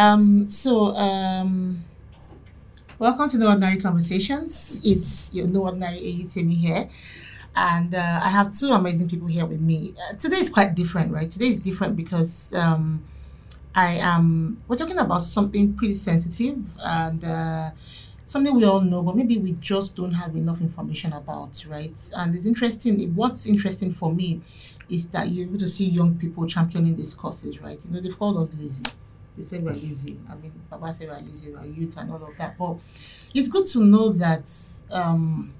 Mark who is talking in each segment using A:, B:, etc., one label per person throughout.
A: Um, so, um, welcome to the Ordinary Conversations. It's your No Ordinary AUTME here. And uh, I have two amazing people here with me. Uh, today is quite different, right? Today is different because um, I am, we're talking about something pretty sensitive and uh, something we all know, but maybe we just don't have enough information about, right? And it's interesting. What's interesting for me is that you're able to see young people championing these causes, right? You know, they've called us lazy. They said we're lazy. I mean, Baba said we're lazy, we're youth and all of that. But it's good to know that um,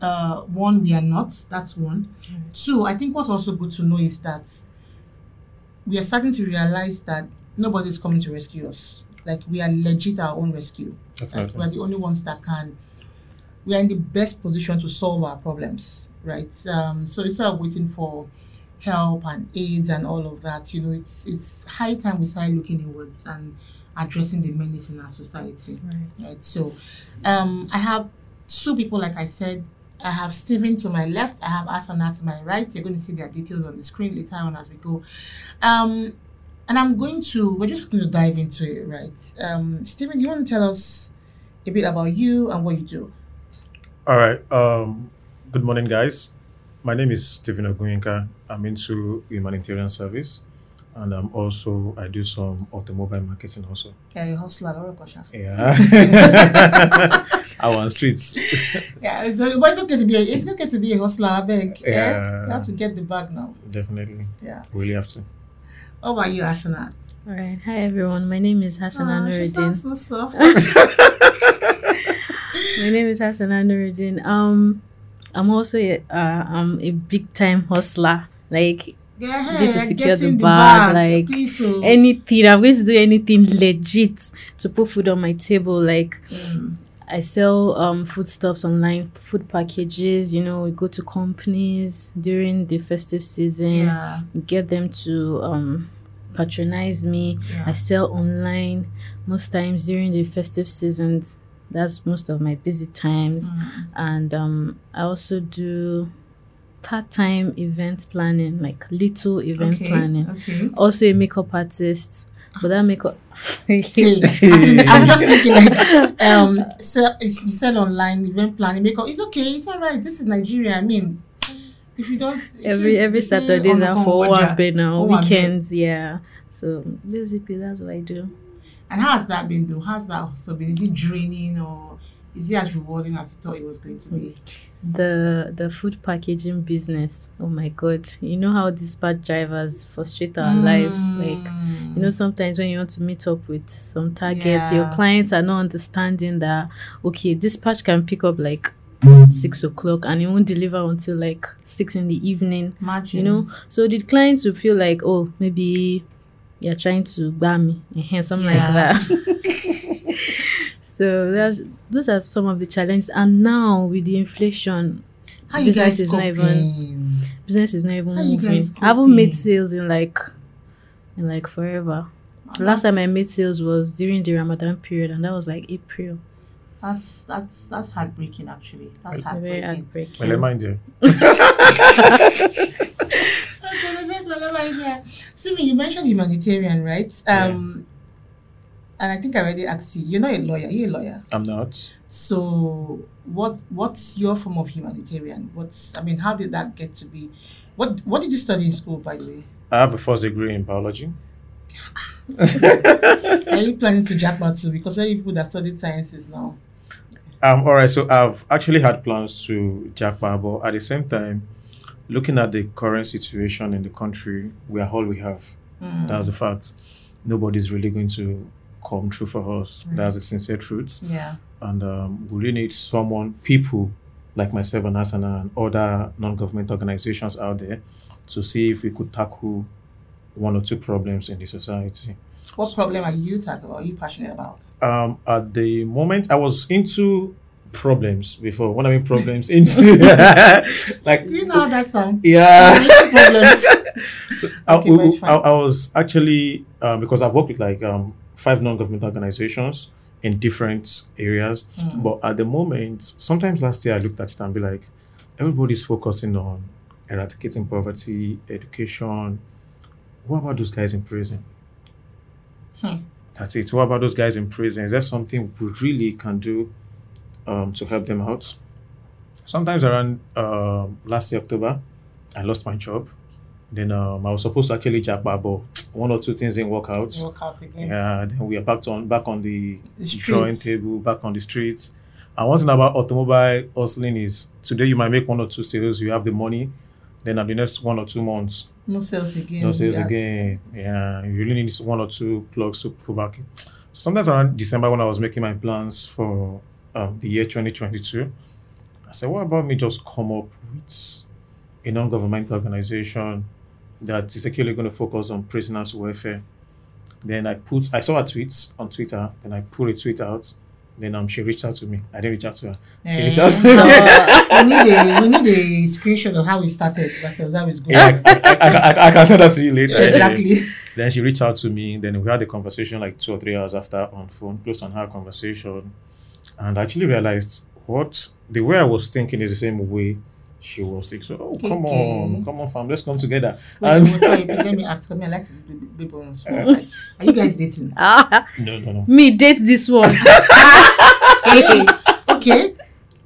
A: uh, one, we are not. That's one. Two, I think what's also good to know is that we are starting to realize that nobody's coming to rescue us. Like we are legit our own rescue. Like we're the only ones that can. We are in the best position to solve our problems, right? Um, so instead of waiting for help and aids and all of that, you know, it's it's high time we start looking inwards and addressing the menace in our society
B: Right.
A: right? So, um, I have two people, like I said. I have Stephen to my left. I have Asana to my right. You're going to see their details on the screen later on as we go. Um, and I'm going to, we're just going to dive into it, right? Um, Stephen, do you want to tell us a bit about you and what you do?
C: All right. Um, good morning, guys. My name is Stephen Ogunyinka. I'm into humanitarian service, and um, also I do some automobile marketing also.
A: Yeah, you're a hustler, or a.
C: Yeah. I on streets.
A: Yeah, it's, but it's okay to be a, it's okay to be a hustler, I beg. eh?
C: Yeah.
A: You have to get the bag now.
C: Definitely.
A: Yeah.
C: Really have to.
A: What about you, Asana?
B: All right. Hi, everyone. My name is Hassan
A: Aw, she
B: Nuruddin.
A: sounds so soft.
B: My name is Hassana Nuruddin. Um, I'm also a, uh, I'm a big time hustler. Like
A: Yeah,
B: Need to secure the
A: in the
B: bag,
A: bag.
B: like,
A: so.
B: anything, I'm going to do anything legit to put food on my table. Like
A: Mm.
B: I sell um foodstuffs online, food packages. You know, we go to companies during the festive season.
A: Yeah,
B: Get them to um patronize me. I sell online most times during the festive seasons. That's most of my busy times.
A: Mm.
B: And um, I also do part time event planning, like little event
A: Okay,
B: planning.
A: okay.
B: Also a makeup artist. But that makeup
A: Hey, as in, I'm just thinking like um sell, it's- you sell online event planning makeup. It's okay. It's all right. This is Nigeria. I mean, if you don't
B: every every Saturday now for one now, weekends, yeah. So basically that's what I do.
A: And how has that been though? How's that also been? Is it draining or is it as rewarding as you thought it was going to be?
B: the the food packaging business oh my god you know how dispatch drivers frustrate our lives like
A: Mm.
B: you know sometimes when you want to meet up with some targets your clients are not understanding that okay dispatch can pick up like six o'clock and it won't deliver until like six in the evening
A: Imagine.
B: you know so the clients will feel like oh maybe you're trying to buy me. Something
A: Yeah.
B: like that. So that's those are some of the challenges. And now with the inflation
A: how you
B: business
A: guys
B: is not even- business is not even
A: How
B: moving. I haven't made sales in like in like forever.
A: Oh,
B: last time i made sales was during the ramadan period and that was like april.
A: That's that's that's heartbreaking actually. That's
B: very
A: heartbreaking.
B: heartbreaking.
C: Well, mind you.
A: Okay, let's whatever is here. Simi, you mentioned humanitarian, right? Um, and I think I already asked you. You're not a lawyer. You're a lawyer.
C: I'm not.
A: So, what what's your form of humanitarian? What's I mean, how did that get to be? What what did you study in school, by the way?
C: I have a first degree in biology.
A: Are you planning to jackpot too? Because there are people that studied sciences now.
C: Um, all right, so I've actually had plans to jackpot, but at the same time, looking at the current situation in the country, we are all we have.
A: Mm.
C: That's a fact. Nobody's really going to come true for us.
A: Right.
C: That's a sincere truth.
A: Yeah.
C: And um, we really need someone, people like myself and Asana and other non-government organizations out there, to see if we could tackle one or two problems in the society.
A: What problem are you tackling? Are you passionate about?
C: Um, at the moment, I was into problems before. What I mean problems, into like
A: Do you know that sounds?
C: yeah.
A: Problems.
C: so I, we- I. I was actually um, because I've worked with like um, five non-government organizations in different areas.
A: Mm.
C: But at the moment, sometimes last year I looked at it and be like, everybody's focusing on eradicating poverty, education. What about those guys in prison?
A: Hmm.
C: That's it. What about those guys in prison? Is there something we really can do um, to help them out? Sometimes around um last year, October, I lost my job. Then um, I was supposed to actually jack but one or two things didn't work out.
A: Work out again.
C: Yeah, then we are back on back on the,
A: The
C: drawing table, back on the streets. And one thing about automobile hustling is today you might make one or two sales, you have the money. Then at the next one or two months,
A: No sales again.
C: no sales
A: Yeah.
C: again. Yeah, you really need one or two plugs to pull back. So sometimes around December when I was making my plans for um, the year 2022, I said, what about me just come up with a non-governmental organization that is actually going to focus on prisoners' welfare? Then I put, I saw her tweets on Twitter, then I put a tweet out. Then um, she reached out to me. I didn't reach out to her. She
A: Eh,
C: reached out to
A: we need a we need a screenshot of how we started versus how it's going.
C: Yeah, I, I, I, I, I can send that to you later.
A: exactly.
C: Then she reached out to me. Then we had a conversation like two or three hours after on phone, close on her conversation, and I actually realized what the way I was thinking is the same way she was thinking. So, oh come
A: Okay.
C: on, come on, fam, let's come together.
A: Wait,
C: And-
A: sorry, but let me ask. Let me I like to do people on spot. Like, are you guys dating?
B: Ah,
C: no, no, no.
B: me date this one.
A: okay. okay.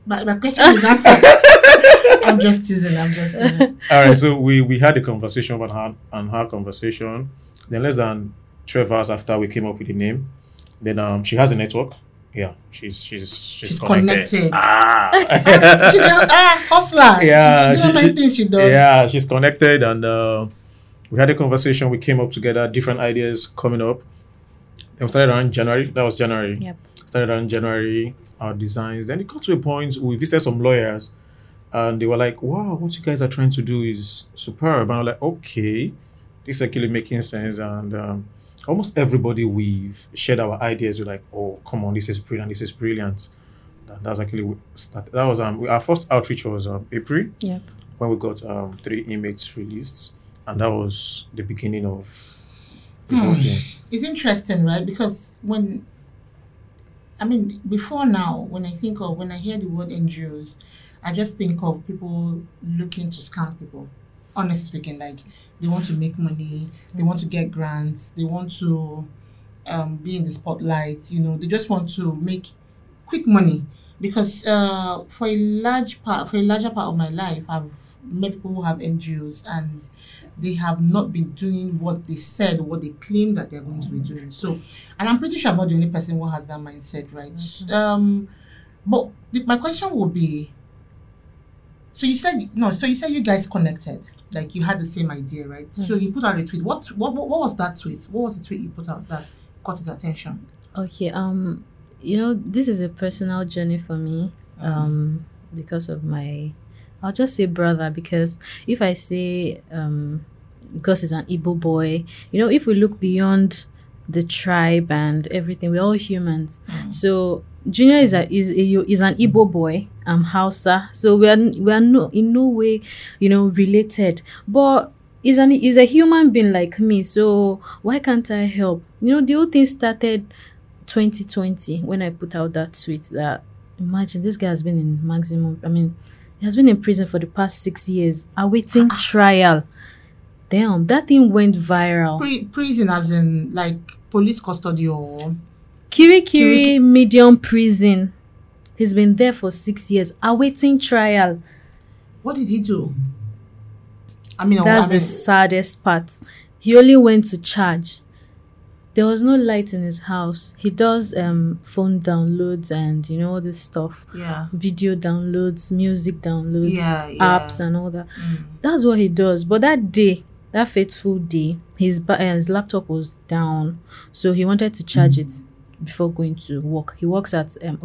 A: My, my question is answered. I'm just teasing. I'm just teasing.
C: All right, so we we had a conversation about her and her conversation. Then less than twelve hours after we came up with the name, then um she has a network. Yeah, she's she's she's,
A: She's
C: connected.
A: connected.
C: Ah.
A: She's a ah, hustler.
C: Yeah,
A: You know
C: she-
A: many
C: she-
A: things she does.
C: Yeah, she's connected, and uh, we had a conversation. We came up together, different ideas coming up. Then we started around January. That was January.
B: Yep.
C: Started around January. Our designs. Then it got to a point we visited some lawyers, and they were like, "Wow, what you guys are trying to do is superb." And I'm like, "Okay, this is actually making sense." And um, almost everybody we've shared our ideas with like, "Oh, come on, this is brilliant. This is brilliant." That, that's actually we started. That was um our first outreach was um, April
B: Yep.
C: when we got um three inmates released, and that was the beginning of the whole
A: Hmm. It's interesting, right? Because when, I mean, before now, when I think of, when I hear the word NGOs, I just think of people looking to scam people. Honestly speaking, like they want to make money, they want to get grants, they want to um, be in the spotlight, you know, they just want to make quick money. Because uh, for a large part, for a larger part of my life, I've met people who have NGOs and they have not been doing what they said, what they claim that they're going to be doing. So, and I'm pretty sure I'm not the only person who has that mindset, right? Um, but the, my question would be, so you said no, so you said you guys connected, like you had the same idea, right? So you put out a tweet. What what what was that tweet? What was the tweet you put out that caught his attention?
B: Okay. Um, you know, this is a personal journey for me. Um, because of my, I'll just say brother because if I say um, because he's an Igbo boy, you know, if we look beyond the tribe and everything, we're all humans. So Junior is a is a, is an Igbo boy. I'm Hausa, so we are we are no in no way, you know, related. But is an is a human being like me. So why can't I help? You know, the whole thing started 2020 when I put out that tweet that imagine this guy has been in maximum. I mean, he has been in prison for the past six years, awaiting ah. trial. Damn, that thing went viral.
A: Pre- prison, as in like police custody or
B: Kirikiri medium prison. He's been there for six years, awaiting trial.
A: what did he do? I mean,
B: That's
A: I
B: the saddest part. He only went to charge. There was no light in his house. He does um phone downloads and you know all this stuff,
A: yeah,
B: video downloads, music downloads,
A: Yeah, yeah.
B: apps and all that.
A: Mm.
B: That's what he does. But that day, that fateful day, his uh, his laptop was down, so he wanted to charge it before going to work. He works at um,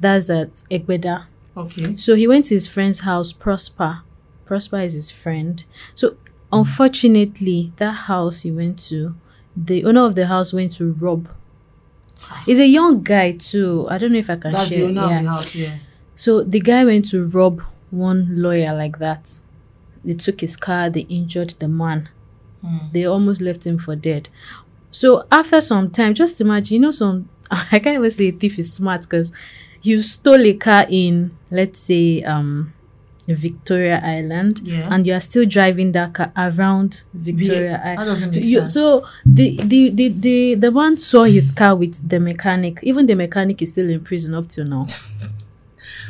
B: that's at Egbeda.
A: okay.
B: So he went to his friend's house, Prosper. Prosper is his friend. So unfortunately, that house he went to, the owner of the house went to rob. He's a young guy too. I don't know if I can
A: That's
B: share.
A: the owner
B: yeah.
A: of the house. Yeah.
B: So the guy went to rob one lawyer like that. They took his car, they injured the man.
A: Hmm.
B: They almost left him for dead. So after some time, just imagine, you know, some I can't even say thief is smart because you stole a car in, let's say, um, Victoria Island,
A: Yeah.
B: and you are still driving that car around Victoria
A: that
B: Island. You- so the, the the the the man saw his car with the mechanic. Even the mechanic is still in prison up till now.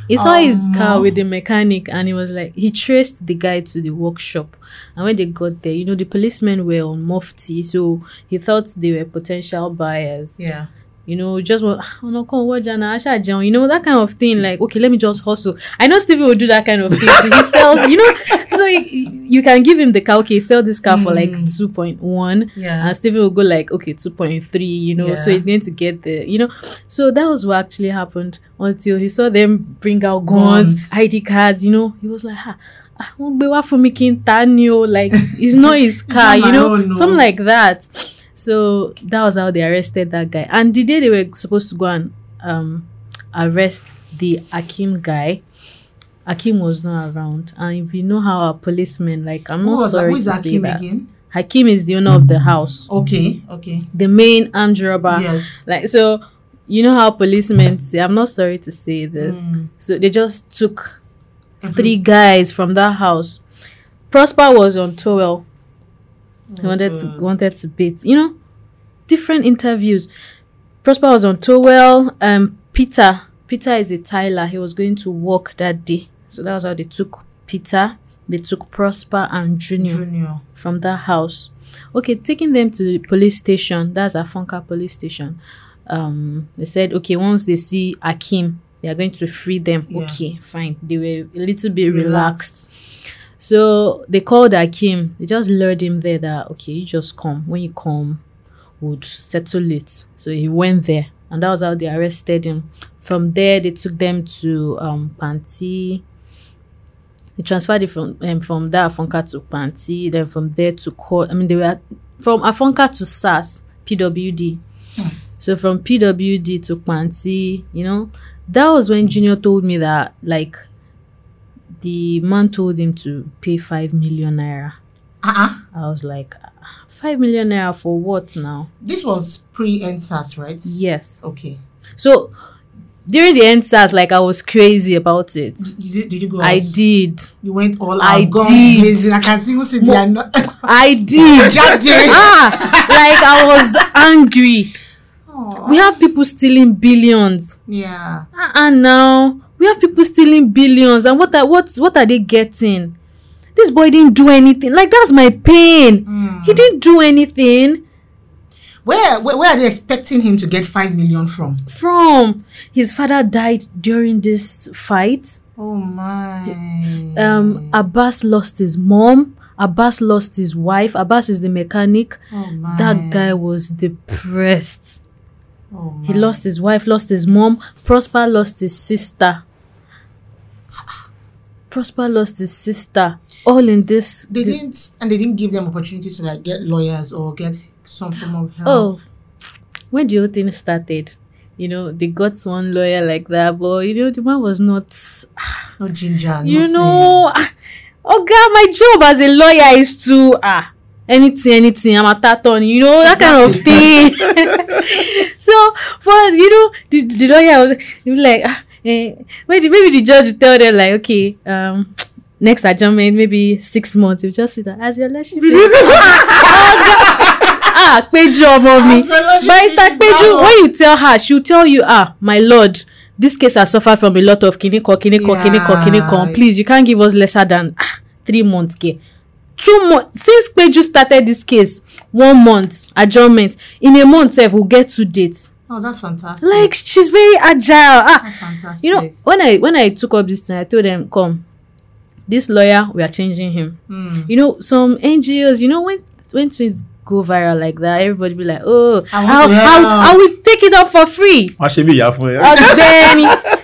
B: He saw his oh,
A: car
B: with the mechanic and he was like he traced the guy to the workshop. And when they got there, you know, the policemen were on mufti, so he thought they were potential buyers
A: yeah.
B: You know, just want, oh no, come watch and Asha John, you know, that kind of thing. Like, okay, let me just hustle. I know Stevie will do that kind of thing. So he sells, you know, so he, you can give him the car, okay, sell this car for like
A: Mm.
B: 2.1.
A: Yeah.
B: And Stevie will go like, okay, 2.3, you know, so he's going to get the, you know. So that was what actually happened until he saw them bring out guns,
A: Guns.
B: ID cards, you know. He was like, ah, wọ́n gbé wá fún mi kí n ta ni like it's not his car you know
A: own, no.
B: something like that so that was how they arrested that guy and the day they were supposed to go and um arrest the Akim guy Akim was not around and if you know how our policemen like I'm not
A: that?
B: sorry
A: Who is
B: to say
A: Hakim
B: that
A: again?
B: Hakim is the owner of the house
A: Okay. Okay.
B: the main armed robber
A: yes.
B: like so you know how policemen say I'm not sorry to say this
A: Mm.
B: so they just took
A: Every-
B: three guys from that house. Prosper was on Towel. He wanted to wanted to beat. You know, different interviews. Prosper was on Towel. Um, Peter. Peter is a tailor. He was going to work that day. So that was how they took Peter. They took Prosper and Junior
A: Junior.
B: from that house. Okay, taking them to the police station. That's Afonka police station. Um, they said, okay, once they see Akim, they are going to free them.
A: Yeah.
B: Okay, fine. They were a little bit relaxed. So they called Akim. They just lured him there that okay, you just come. When you come, would settle it. So he went there, and that was how they arrested him. From there, they took them to um Panti. They transferred it from um, from that Afonka to Panti, then from there to court. I mean, they were from Afonka to SARS, PWD. So from PWD to Panti, you know, that was when Junior told me that like the man told him to pay five million naira.
A: Uh-uh.
B: I was like, "Ah, five million naira for what now?
A: This was pre-EndSARS, right?
B: Yes.
A: Okay.
B: So during the end SARS, like I was crazy about it.
A: Did, you did, you go
B: I
A: out?
B: did.
A: You went all
B: I
A: out.
B: did.
A: blazing. I can see who said they not.
B: I did. Ah, like I was angry. We have people stealing billions.
A: yeah.
B: And now we have people stealing billions. And what are what what are they getting? This boy didn't do anything. Like that's my pain.
A: Hmm.
B: He didn't do anything.
A: Where, where where are they expecting him to get five million from?
B: From his father died during this fight.
A: Oh my.
B: Um, Abbas lost his mom. Abbas lost his wife. Abbas is the mechanic.
A: oh my.
B: That guy was depressed.
A: Oh my.
B: He lost his wife, lost his mom. Prosper lost his sister. Prosper lost his sister. All in this.
A: They
B: this-
A: didn't, and they didn't give them opportunities to like get lawyers or get some form of help.
B: Oh, when the whole thing started, you know, they got one lawyer like that, but you know, the man was not.
A: no ginger.
B: you
A: nothing.
B: know, ah, oh God, my job as a lawyer is to ah anything, anything. I'm a taton, you know, that kind of thing. so, but you know, the, the lawyer was like, ah, eh, maybe maybe the judge will tell them like, okay, um. Next adjournment, maybe six months. You just sit there as your lordship. ah, Peju ọmọ mi.
A: As your lordship
B: Barrister
A: is
B: Peju, when you tell her, she'll tell you, ah, my lord, this case has suffered from a lot of kiniko, kiniko, kiniko, kiniko. Please, you can't give us lesser than ah, three months. Ke. Two months since Peju started this case, one month adjournment. In a month, sef, we'll get two dates.
A: Oh, that's fantastic.
B: Like she's very agile. Ah,
A: that's fantastic.
B: you know, when I when I took up this thing, I told them, come, this lawyer, we are changing him.
A: Hmm.
B: You know, some NGOs, you know, when when things go viral like that, everybody be like, oh,
A: I want
B: how how how we take it up for free.
C: wọ́n ṣe bí ìyá fún ẹ.
B: And then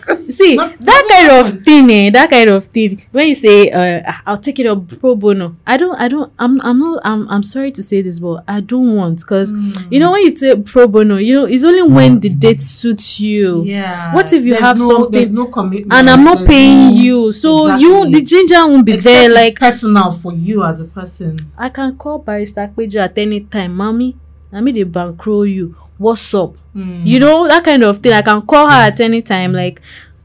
B: see
A: Not-
B: that
A: not
B: kind
A: even-
B: of thing, eh? That kind of thing. When you say, uh, "I'll take it up pro bono," I don't, I don't, I'm, I'm not, I'm, I'm sorry to say this, but I don't want because you know when you say pro bono, you know, it's only when the date suits you.
A: yeah.
B: What if you
A: There's
B: have
A: no,
B: something
A: There's no commitment.
B: and I'm not paying
A: no-
B: you. So you the ginger won't be
A: Except
B: there. Like
A: personal for you as a person.
B: I can call Barrister Peju at any time, mommy. I mean they bankroll you. What's up?
A: Hmm.
B: You know that kind of thing. I can call her at any time. Like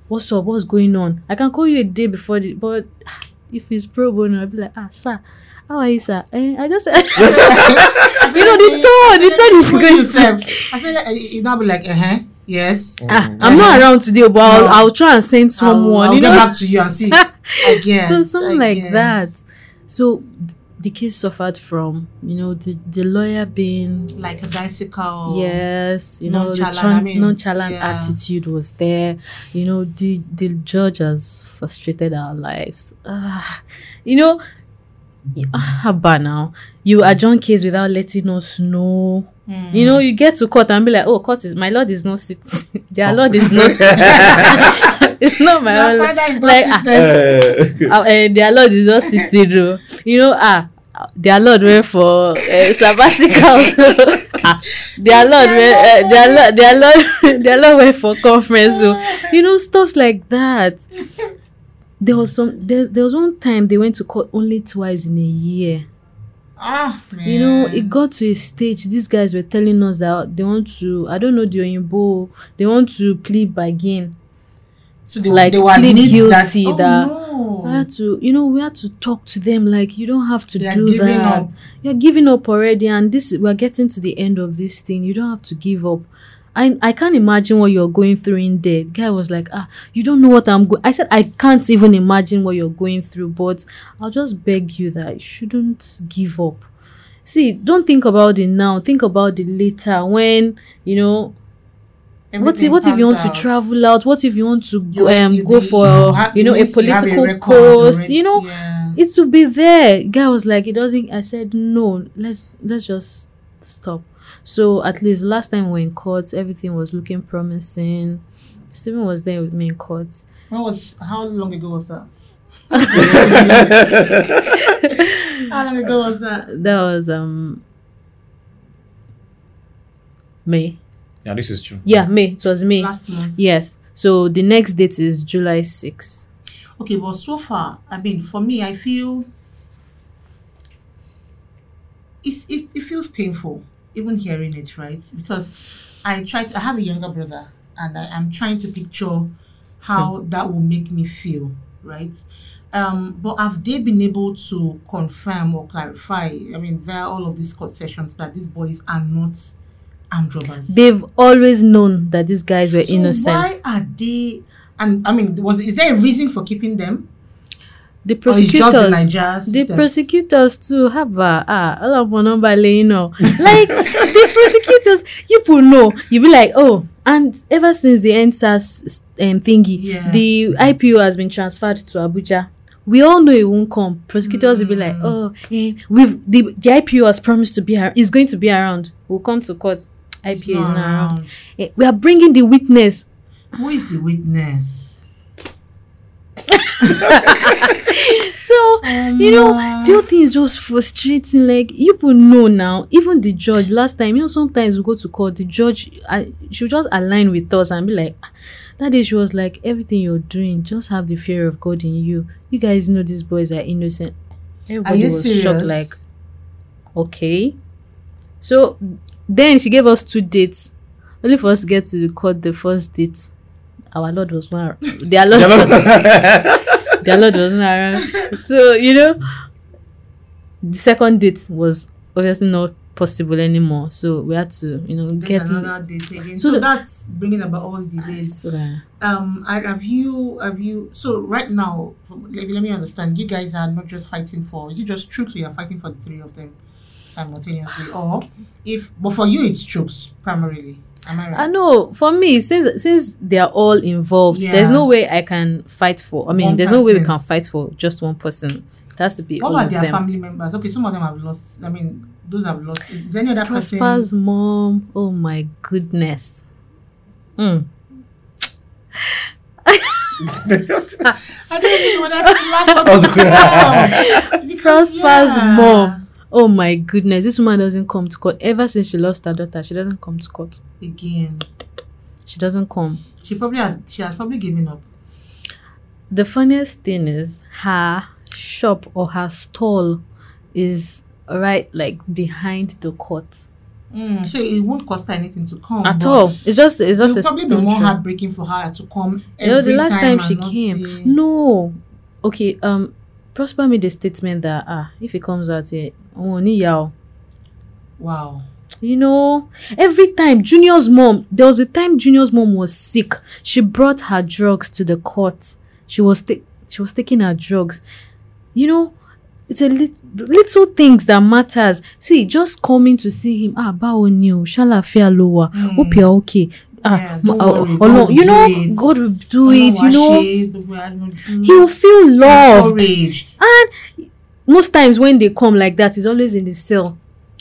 B: what's up? What's going on? I can call you a day before the but if it's pro bono, I'll be like, ah, sir, how are you, sir? Eh, I just you know the tone, the tone is going to.
A: I said, like, you now be like, uh huh, yes.
B: Ah, I'm not around today, but I'll,
A: No.
B: I'll try and send someone.
A: I'll, I'll
B: you
A: get
B: know,
A: back to you and see. Again.
B: so something like that. So the case suffered from you know the the lawyer being
A: Like a bicycle.
B: yes you know the
A: Nonchalant,
B: tran-
A: I mean,
B: nonchalant
A: yeah.
B: attitude was there you know the the judge has frustrated our lives Ah, you know Haba now you adjourn case without letting us know
A: Hmm.
B: you know you get to court and be like oh court is my lord is not sitting their lord is not it's not my own
A: father is not
B: like ah,
A: seated.
B: uh, uh, their lord is just sitting though. You know, ah, their lord went for uh, sabbatical. ah, their lord went, uh, their lord, their lord, their lord went for conference. So you know, stuff like that. There was some. There, there was one time they went to court only twice in a year.
A: Ah, man.
B: You know, it got to a stage. These guys were telling us that they want to. I don't know the Oyinbo. They want to plead bargain.
A: So they,
B: like,
A: they were
B: plead guilty
A: that,
B: that-
A: oh,
B: I
A: no.
B: had to, you know, we had to talk to them like you don't have to
A: They
B: do that.
A: up.
B: You're giving up already, and this we're getting to the end of this thing. You don't have to give up. I I can't imagine what you're going through in there. Guy was like, ah, you don't know what I'm going. I said I can't even imagine what you're going through, but I'll just beg you that you shouldn't give up. See, don't think about it now. Think about it later when you know what if what if you want
A: out.
B: to travel out? What if you want to
A: You-
B: um
A: you
B: go
A: be-
B: for
A: you
B: you know a
A: means you have
B: political
A: record
B: post?
A: already.
B: You know,
A: Yeah.
B: it will be there. Guy was like, it doesn't. I said no. Let's let's just stop. So at least last time we were in court, everything was looking promising. Stephen was there with me in court.
A: When was how long ago was that? how long ago was that?
B: That was um May.
C: Yeah, this is true.
B: Yeah, May. It was May.
A: Last month.
B: Yes. So the next date is July 6th.
A: Okay, but so far, I mean, for me, I feel it's, it, it feels painful even hearing it, right? Because I try to, I have a younger brother and I am trying to picture how that will make me feel, right? Um, but have they been able to confirm or clarify, I mean, via all of these court sessions, that these boys are not armed robbers?
B: They've always known that these guys were
A: so
B: innocent.
A: why are they? And I mean, was is there a reason for keeping them?
B: the
A: just the
B: prosecutors the prosecutors too have a ah all of number you know like the prosecutors you people know you be like oh and ever since the EndSARS um, thingy
A: Yeah.
B: the IPO has been transferred to Abuja we all know it won't come prosecutors will be like oh eh, we've the, the IPO has promised to be is going to be around we'll come to court IPO
A: It's
B: is not around
A: around.
B: Eh, we are bringing the witness
A: Who is the witness?
B: so you know the whole thing is just frustrating like you people know now even the judge last time you know sometimes we go to court the judge I, she just align with us and be like "Ah." that day she was like everything you're doing just have the fear of god in you you guys know these boys are innocent everybody
A: you
B: was
A: serious?
B: shocked like okay so then she gave us two dates only for us to get to the court the first date our lord was one their lord their lord was not around. So you know, the second date was obviously not possible anymore. So we had to, you know,
A: Then
B: get.
A: another date again.
B: So
A: So,
B: the-
A: that's bringing about all the delays.
B: Uh,
A: Um, I, have you have you? So right now, from, let, me- let me understand. You guys are not just fighting for. Is it just Chooks? or You're fighting for the three of them simultaneously, or if? But for you, it's Chooks primarily. Am I right?
B: I know for me, since since they are all involved, there's no way I can fight for. I mean,
A: One
B: there's no way we can fight for just one person. It has to be
A: What
B: all
A: about
B: of
A: their
B: them.
A: family members? Okay, some of them have lost. I mean, those have lost. Is there any other
B: Prosper's
A: person?
B: mom. Oh my goodness. Mm.
A: I don't even know whether to laugh or
C: I was
A: to smile. Because,
B: Prosper's
A: yeah.
B: mom. Oh my goodness, this woman doesn't come to court. Ever since she lost her daughter, she doesn't come to court.
A: Again,
B: She doesn't come.
A: she probably has. She has probably given up.
B: The funniest thing is her shop or her stall is right like behind the court.
A: Mm, so it won't cost her anything to come.
B: at all. It's just it's just a
A: probably be more heartbreaking for her to come
B: You know, the last time,
A: and
B: she came,
A: see-
B: no. Okay, um, Prosper made a statement that ah, if it comes out oh, ni yao.
A: Wow.
B: You know, every time Junior's mom, there was a time Junior's mom was sick. She brought her drugs to the court. She was she was taking her drugs. You know, it's a lit- little things that matters. See, just coming to see him. Ah, bao new, shala fear lower. Hope you're okay. Ah,
A: Yeah,
B: ah,
A: worry,
B: oh, no, you know,
A: it.
B: God will do it. You know,
A: ṣe, gbogbo àánú-
B: he will feel loved.
A: encouraged.
B: And most times when they come like that, he's always in the cell.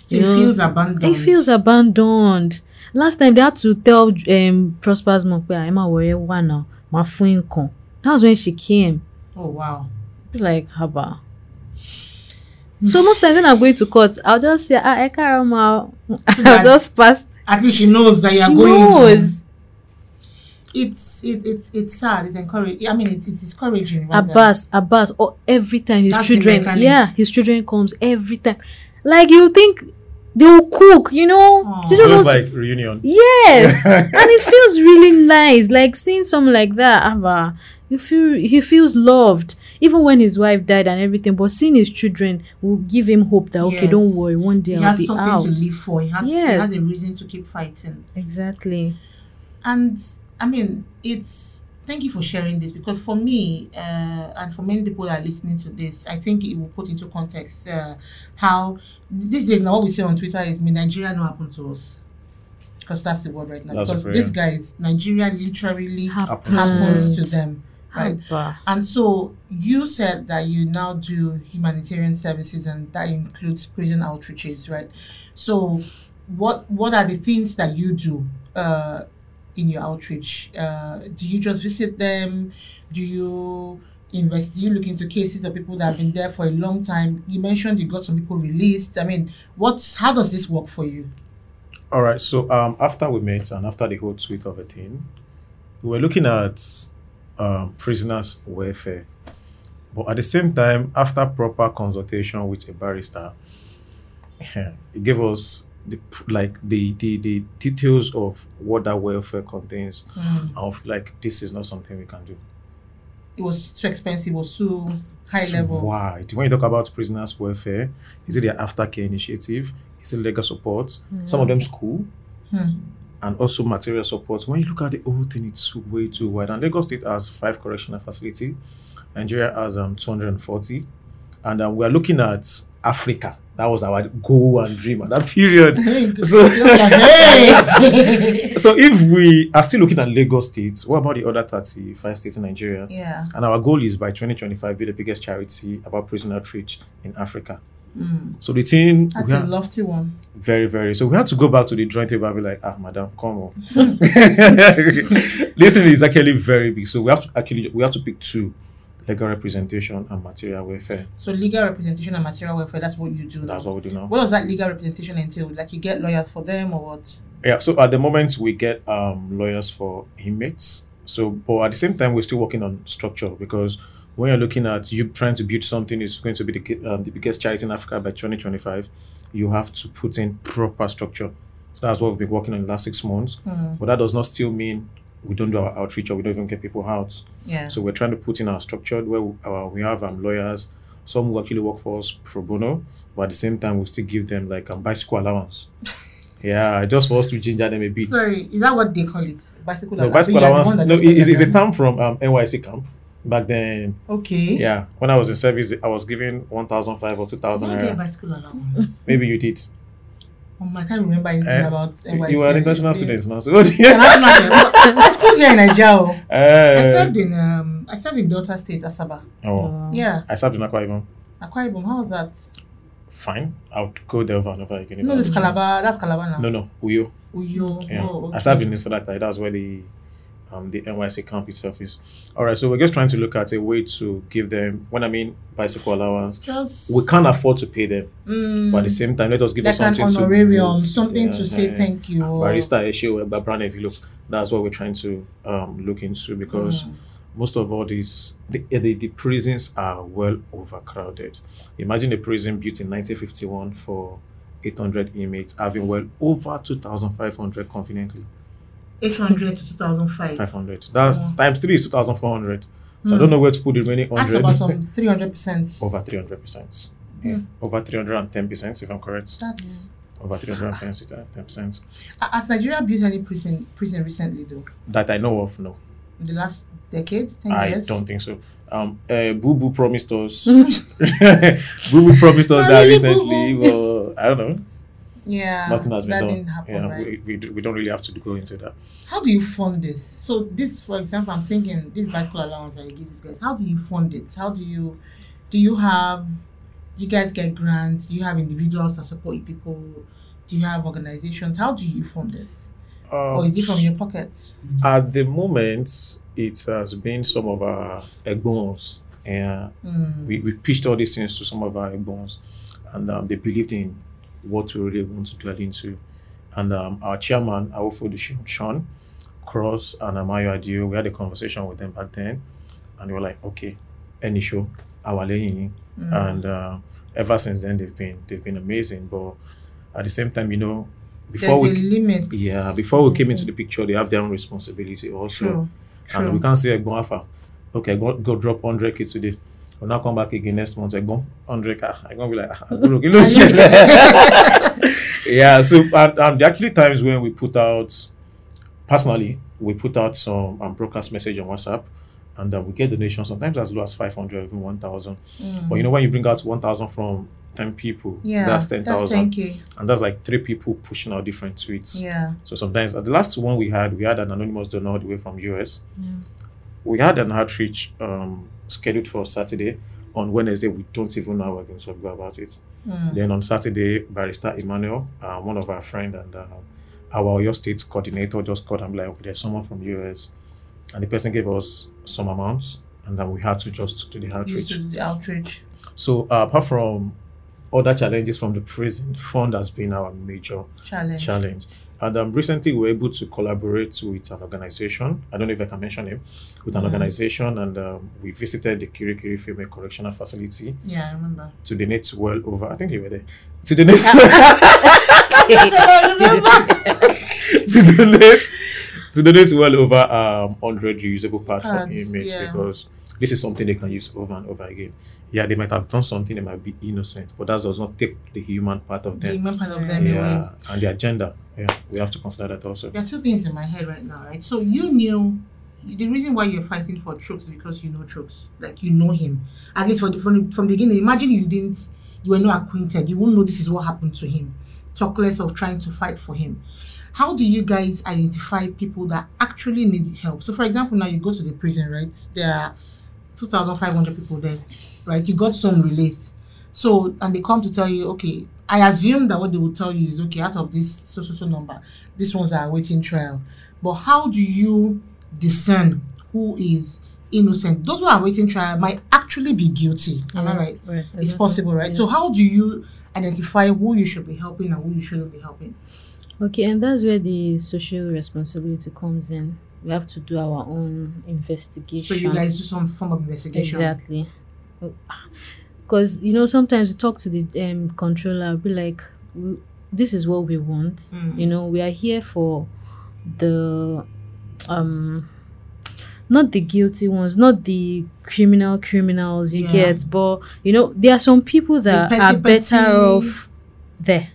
A: So
B: you
A: he
B: know.
A: feels abandoned.
B: He feels abandoned. Last time they had to tell um, Prosper's mom, I'm aware one now, my phone con. That was when she came.
A: Oh wow.
B: Be Like, haba. So most times when I'm going to court, I'll just say, ah, I can't I'll
A: that-
B: just pass.
A: At least she knows that you are
B: She
A: going.
B: knows.
A: It's it, it's it's sad. It's encouraging. I mean, it's it's discouraging. rather.
B: Abbas, Abbas, or every time his
A: That's
B: children, yeah, his children comes every time. Like you think they will cook, you know?
A: Aw.
B: They
C: So
B: just
C: it's like reunion.
B: Yes, and it feels really nice. Like seeing someone like that, Abba, you feel he feels loved, even when his wife died and everything. But seeing his children will give him hope that okay,
A: Yes.
B: don't worry, one day
A: He
B: I'll
A: has something to live for. He has he has a reason to keep fighting.
B: Exactly.
A: And I mean, it's thank you for sharing this because for me uh, and for many people that are listening to this, I think it will put into context uh, how these days now what we say on Twitter is "May Nigeria not happen to us." Because that's the word right now.
C: That's a
A: because
C: prayer.
A: these guys, Nigeria literally
B: Happens.
A: happens to them. Right.
B: Abba.
A: And so you said that you now do humanitarian services and that includes prison outreaches, right? So what what are the things that you do uh, in your outreach? Uh, do you just visit them? Do you invest do you look into cases of people that have been there for a long time? You mentioned you got some people released. I mean, what's how does this work for you?
C: All right. So um, after we met and after the whole suite of a thing, we were looking at um, prisoners' welfare, but at the same time, after proper consultation with a barrister, it gave us the like the, the the details of what that welfare contains. Of like this is not something we can do.
A: It was too expensive, it was too high
C: It's
A: level.
C: wide. When you talk about prisoners' welfare, is it their aftercare initiative? Is it legal support? Some of them school.
A: Hmm.
C: and also material support. When you look at the whole thing, it's way too wide. And Lagos State has five correctional facility. Nigeria has um 240, and um, we are looking at Africa. That was our goal and dream at that period. So-
A: You're like, hey!
C: so if we are still looking at Lagos states, what about the other 35 states in Nigeria?
A: yeah.
C: And our goal is by 2025 be the biggest charity about prison outreach in Africa.
A: Mm.
C: So the thing
A: That's
C: we
A: a lofty one.
C: very, very. So we had to go back to the drawing table and be like, ah, madam, come on. this thing is actually very big. So we have to actually we have to pick two: legal representation and material welfare.
A: So legal representation and material welfare, that's what you do now.
C: That's what we do now.
A: What does that legal representation entail? Like you get lawyers for them or what?
C: Yeah. So at the moment we get um lawyers for inmates. So, but at the same time we're still working on structure because when you're looking at you trying to build something is going to be the um, the biggest charity in Africa by 2025, you have to put in proper structure. So that's what we've been working on the last six months.
A: Hmm.
C: But that does not still mean we don't do our outreach or we don't even get people out.
A: Yeah.
C: So we're trying to put in our structure where we, uh, we have um, lawyers, some who actually work for us pro bono, but at the same time we still give them like a um, bicycle allowance. yeah, just for us to ginger them a bit.
A: Sorry, is that what they call it? Bicycle
C: No,
A: allowance?
C: bicycle
A: So you are the
C: allowance. No, it's, it's a term from um, NYSC camp. Back then.
A: Okay.
C: yeah, when I was in service, I was given one thousand five or two thousand.
A: Did
C: thousand
A: I get bicycle allowance?
C: Maybe you did.
A: Um, I can't remember anything
C: Eh,
A: about NYSC.
C: You were an international student now, so
A: International. I schooled here in Nigeria. oh. I
C: Eh,
A: served in um I served in Delta State, Asaba.
C: oh,
A: Yeah.
C: I served in Akwa Ibom.
A: Akwa Ibom. How was that?
C: Fine, I'll go there over and over again.
A: No, this Calabar. That's Calabar now.
C: No, no, Uyo.
A: Uyo.
C: Yeah.
A: Oh, okay.
C: I served in Nsit Atai. That's where the um the NYSC camp itself is. All right, so we're just trying to look at a way to give them. When I mean bicycle allowance,
A: Just
C: we can't afford to pay them,
A: mm,
C: but at the same time, let us give us
A: like an
C: something to
A: honorarium,
C: boost.
A: something
C: Yeah,
A: to say
C: yeah.
A: thank you.
C: Barista Eshe brand look, That's what we're trying to um look into because
A: Mm.
C: most of all these the, the, the prisons are well overcrowded. Imagine a prison built in 1951 for 800 inmates, having well over 2,500 conveniently.
A: 800 to 2005.
C: 500. That's
A: Wow.
C: times three is 2,400. So I
A: Hmm.
C: don't know where to put the remaining
A: That's about some 300%.
C: over 300%. Yeah.
A: Hmm.
C: Over 310%, if I'm correct.
A: That's.
C: Over 310%.
A: Uh, Has Nigeria built any prison prison recently, though?
C: That I know of, no.
A: In the last decade? 10
C: I
A: years?
C: don't think so. Um, uh, Boo Boo promised us. Boo Boo promised us that
A: really,
C: recently.
A: Boo
C: Well, I don't know.
A: Yeah.
C: Nothing has been done.
A: happen,
C: yeah,
A: right?
C: we, we, do- we don't really have to go into that.
A: How do you fund this? So this, for example, I'm thinking this bicycle allowance that you give these guys. How do you fund it? How do you, do you have, do you guys get grants? Do you have individuals that support you people? Do you have organizations? How do you fund it?
C: Um,
A: Or is it from your pocket?
C: At the moment, it has been some of our egbons. And
A: Mm.
C: we, we pitched all these things to some of our egbons, and um, they believed in what we really want to dwell into. And um, our chairman, Awofo Sean Cross, and Amayo Adio, we had a conversation with them back then, and they were like, okay, any show, our lane.
A: Mm.
C: And uh, ever since then, they've been they've been amazing. But at the same time, you know, before
A: There's
C: we
A: limit.
C: yeah before we came into the picture, they have their own responsibility also.
A: True.
C: And we can't say go Alpha. Okay, go, go drop 100k today. We'll now come back again next month. Egbon, 100k. I'm going to be like, ah, bro, kí ló ṣẹlẹ̀? yeah, so and, and there are actually times when we put out, personally, we put out some um, broadcast message on WhatsApp and then we get donations sometimes as low as 500, even 1,000.
A: Mm.
C: But you know, when you bring out 1,000 from 10 people,
A: yeah,
C: that's
A: That's
C: 10,000.
A: 10k.
C: and that's like three people pushing out different tweets.
A: Yeah.
C: So sometimes, uh, the last one we had, we had an anonymous donor all the way from US. We had an outreach um, scheduled for Saturday. On Wednesday, we don't even know how we're going to go about it.
A: Mm.
C: Then on Saturday, Barrister Emmanuel, uh, one of our friend and uh, our Oyo State coordinator, just called and be like, okay, there's someone from US, and the person gave us some amounts, and then we had to just do the outreach.
A: do the outreach.
C: So uh, apart from other challenges from the prison, fund has been our major
A: Challenge.
C: challenge. And um, recently, we were able to collaborate with an organization. I don't know if I can mention it. With an
A: Mm.
C: organization, and um, we visited the Kirikiri Female Correctional Facility
A: Yeah, I remember.
C: to donate well over. I think you were there. To donate. to donate. To donate well over um 100 reusable parts for inmates
A: yeah.
C: because this is something they can use over and over again. Yeah, they might have done something that might be innocent, but that does not take the human part of them.
A: The human part of them.
C: Yeah, and the agenda. Yeah, we have to consider that also.
A: There are two things in my head right now, right? So you knew the reason why you're fighting for Trooks is because you know Trooks, like you know him. At least the, from, the, from the beginning. Imagine you didn't, you were not acquainted. You wouldn't know this is what happened to him. Talk less of trying to fight for him. How do you guys identify people that actually need help? So, for example, now you go to the prison, right? There are 2,500 people there, right? You got some release. So, and they come to tell you, okay, I assume that what they will tell you is, okay, out of this so so so number, these ones are awaiting trial. But how do you discern who is innocent? Those who are awaiting trial might actually be guilty. Am I right?
B: Right.
A: It's possible, right? So how do you identify who you should be helping and who you shouldn't be helping?
B: Okay, and that's where the social responsibility comes in. We have to do our own investigation.
A: So you guys do some form of investigation.
B: Exactly. Because, you know, sometimes you talk to the um, controller, be like, this is what we want.
A: Mm.
B: You know, we are here for the, um, not the guilty ones, not the criminal criminals you
A: Yeah.
B: get, but, you know, there are some people that
A: petty,
B: are better
A: petty-
B: off there.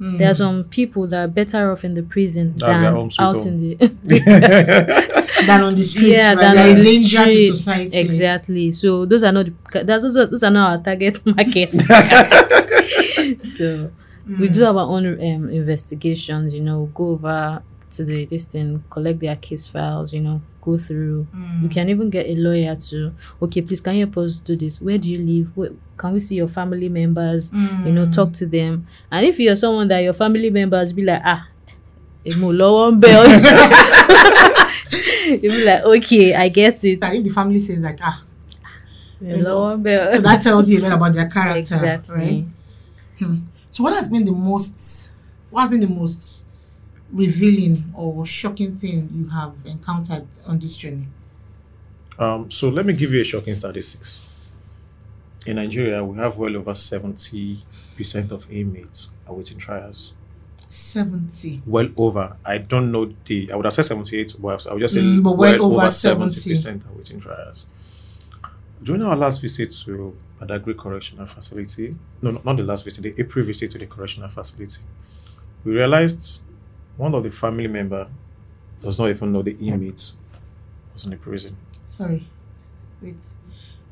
A: Mm.
B: There are some people that are better off in the prison
C: That's
B: than
C: home
B: out
C: home.
B: in the
A: than on the streets,
B: yeah,
A: right?
B: than
A: They're
B: on the
A: danger
B: street.
A: to society.
B: Exactly. So those are not the, that's those are, those are not our target market. so we
A: Mm.
B: do our own um, investigations. You know, go over to the this thing, collect their case files. You know, go through.
A: Mm.
B: You can even get a lawyer to okay, please can you help us do this? Where do you live? Where, can we see your family members? You know,
A: Mm.
B: talk to them. And if you're someone that your family members be like ah. ò lọ́wọ́ ń bẹ̀ ọ́." you be like okay I get it
A: That if the family says like ah,
B: bẹ̀ ọ́.
A: so that tells you a lot about their character,
B: exactly
A: right? So what has been the most what has been the most revealing or shocking thing you have encountered on this journey?
C: Um, so let me give you a shocking statistics. in Nigeria, we have well over 70% of inmates awaiting trials.
A: 70.
C: Well over. I don't know the, I would have said 78, but I would just say
A: Mm, but well over
C: 70% awaiting trials. During our last visit to Badagry Correctional Facility, no, no, not the last visit, the April visit to the correctional facility, we realized one of the family member does not even know the inmate was in the prison.
A: Sorry. Wait.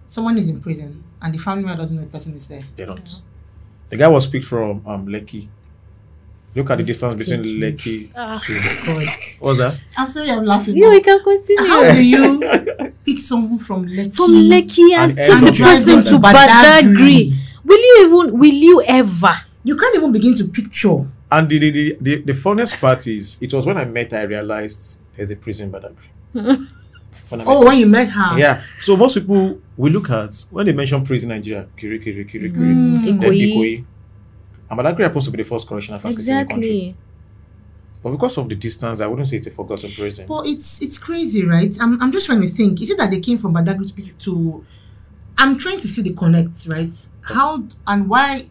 A: Someone is in prison and the family member doesn't know the person is there.
C: They don't. The guy was picked from um Lekki. Look at the distance between
B: tricky.
C: Lekki
B: Ah.
C: to
A: God.
C: what's that?
A: I'm sorry, I'm laughing.
B: You,
A: but
B: we can continue.
A: How do you pick someone from Lekki
B: From Lekki and,
C: And
B: take
C: end
B: the person
C: to
B: to Badagry. Will you even? Will you ever?
A: You can't even begin to picture.
C: And the, the, the, the, the funniest part is it was when I met her I realized there's a prison Badagry. When
A: Oh, when you met her.
C: Yeah. So most people we look at when they mention prison Nigeria, Kirikiri Kirikiri,
B: Mm,
C: then
B: Ikoyi.
C: Ikoyi. And Badagry happens to be the first correctional facility in the country.
B: Exactly.
C: But because of the distance, I wouldn't say it's a forgotten prison.
A: But it's it's crazy, right? I'm, I'm just trying to think. Is it that they came from Badagry to, to I'm trying to see the connect, right? How and why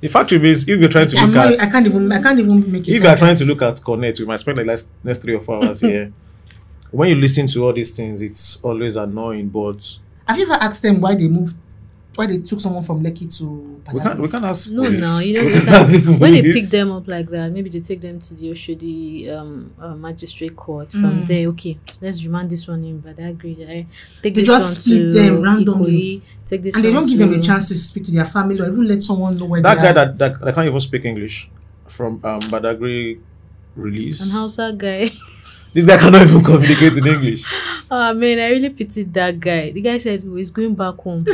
C: The fact remains, if you're trying to look
A: not,
C: at
A: I can't even I can't even make it.
C: if you are trying to look at connect we might spend the last next three or four hours here when you listen to all these things it's always annoying but
A: Have you ever asked them why they moved why they took someone from Lekki to
C: we can't we can't ask
B: No,
C: police.
B: no, you know,
C: We can't ask
B: when they pick them up like that, maybe they take them to the Oshodi um, uh, magistrate court. From
A: Mm.
B: there, okay, let's remand this one in Badagry. eh? Take
A: They
B: this
A: just
B: one
A: split
B: to
A: them randomly.
B: Ikoyi, Take this
A: and they don't give them a chance to speak to their family or even let someone know where
C: that
A: they
C: guy
A: are.
C: that, that that can't even speak english from um badagry release
B: And how's that guy.
C: this guy cannot even communicate in english
B: Oh man, I really pitied that guy. The guy said oh, he's going back home.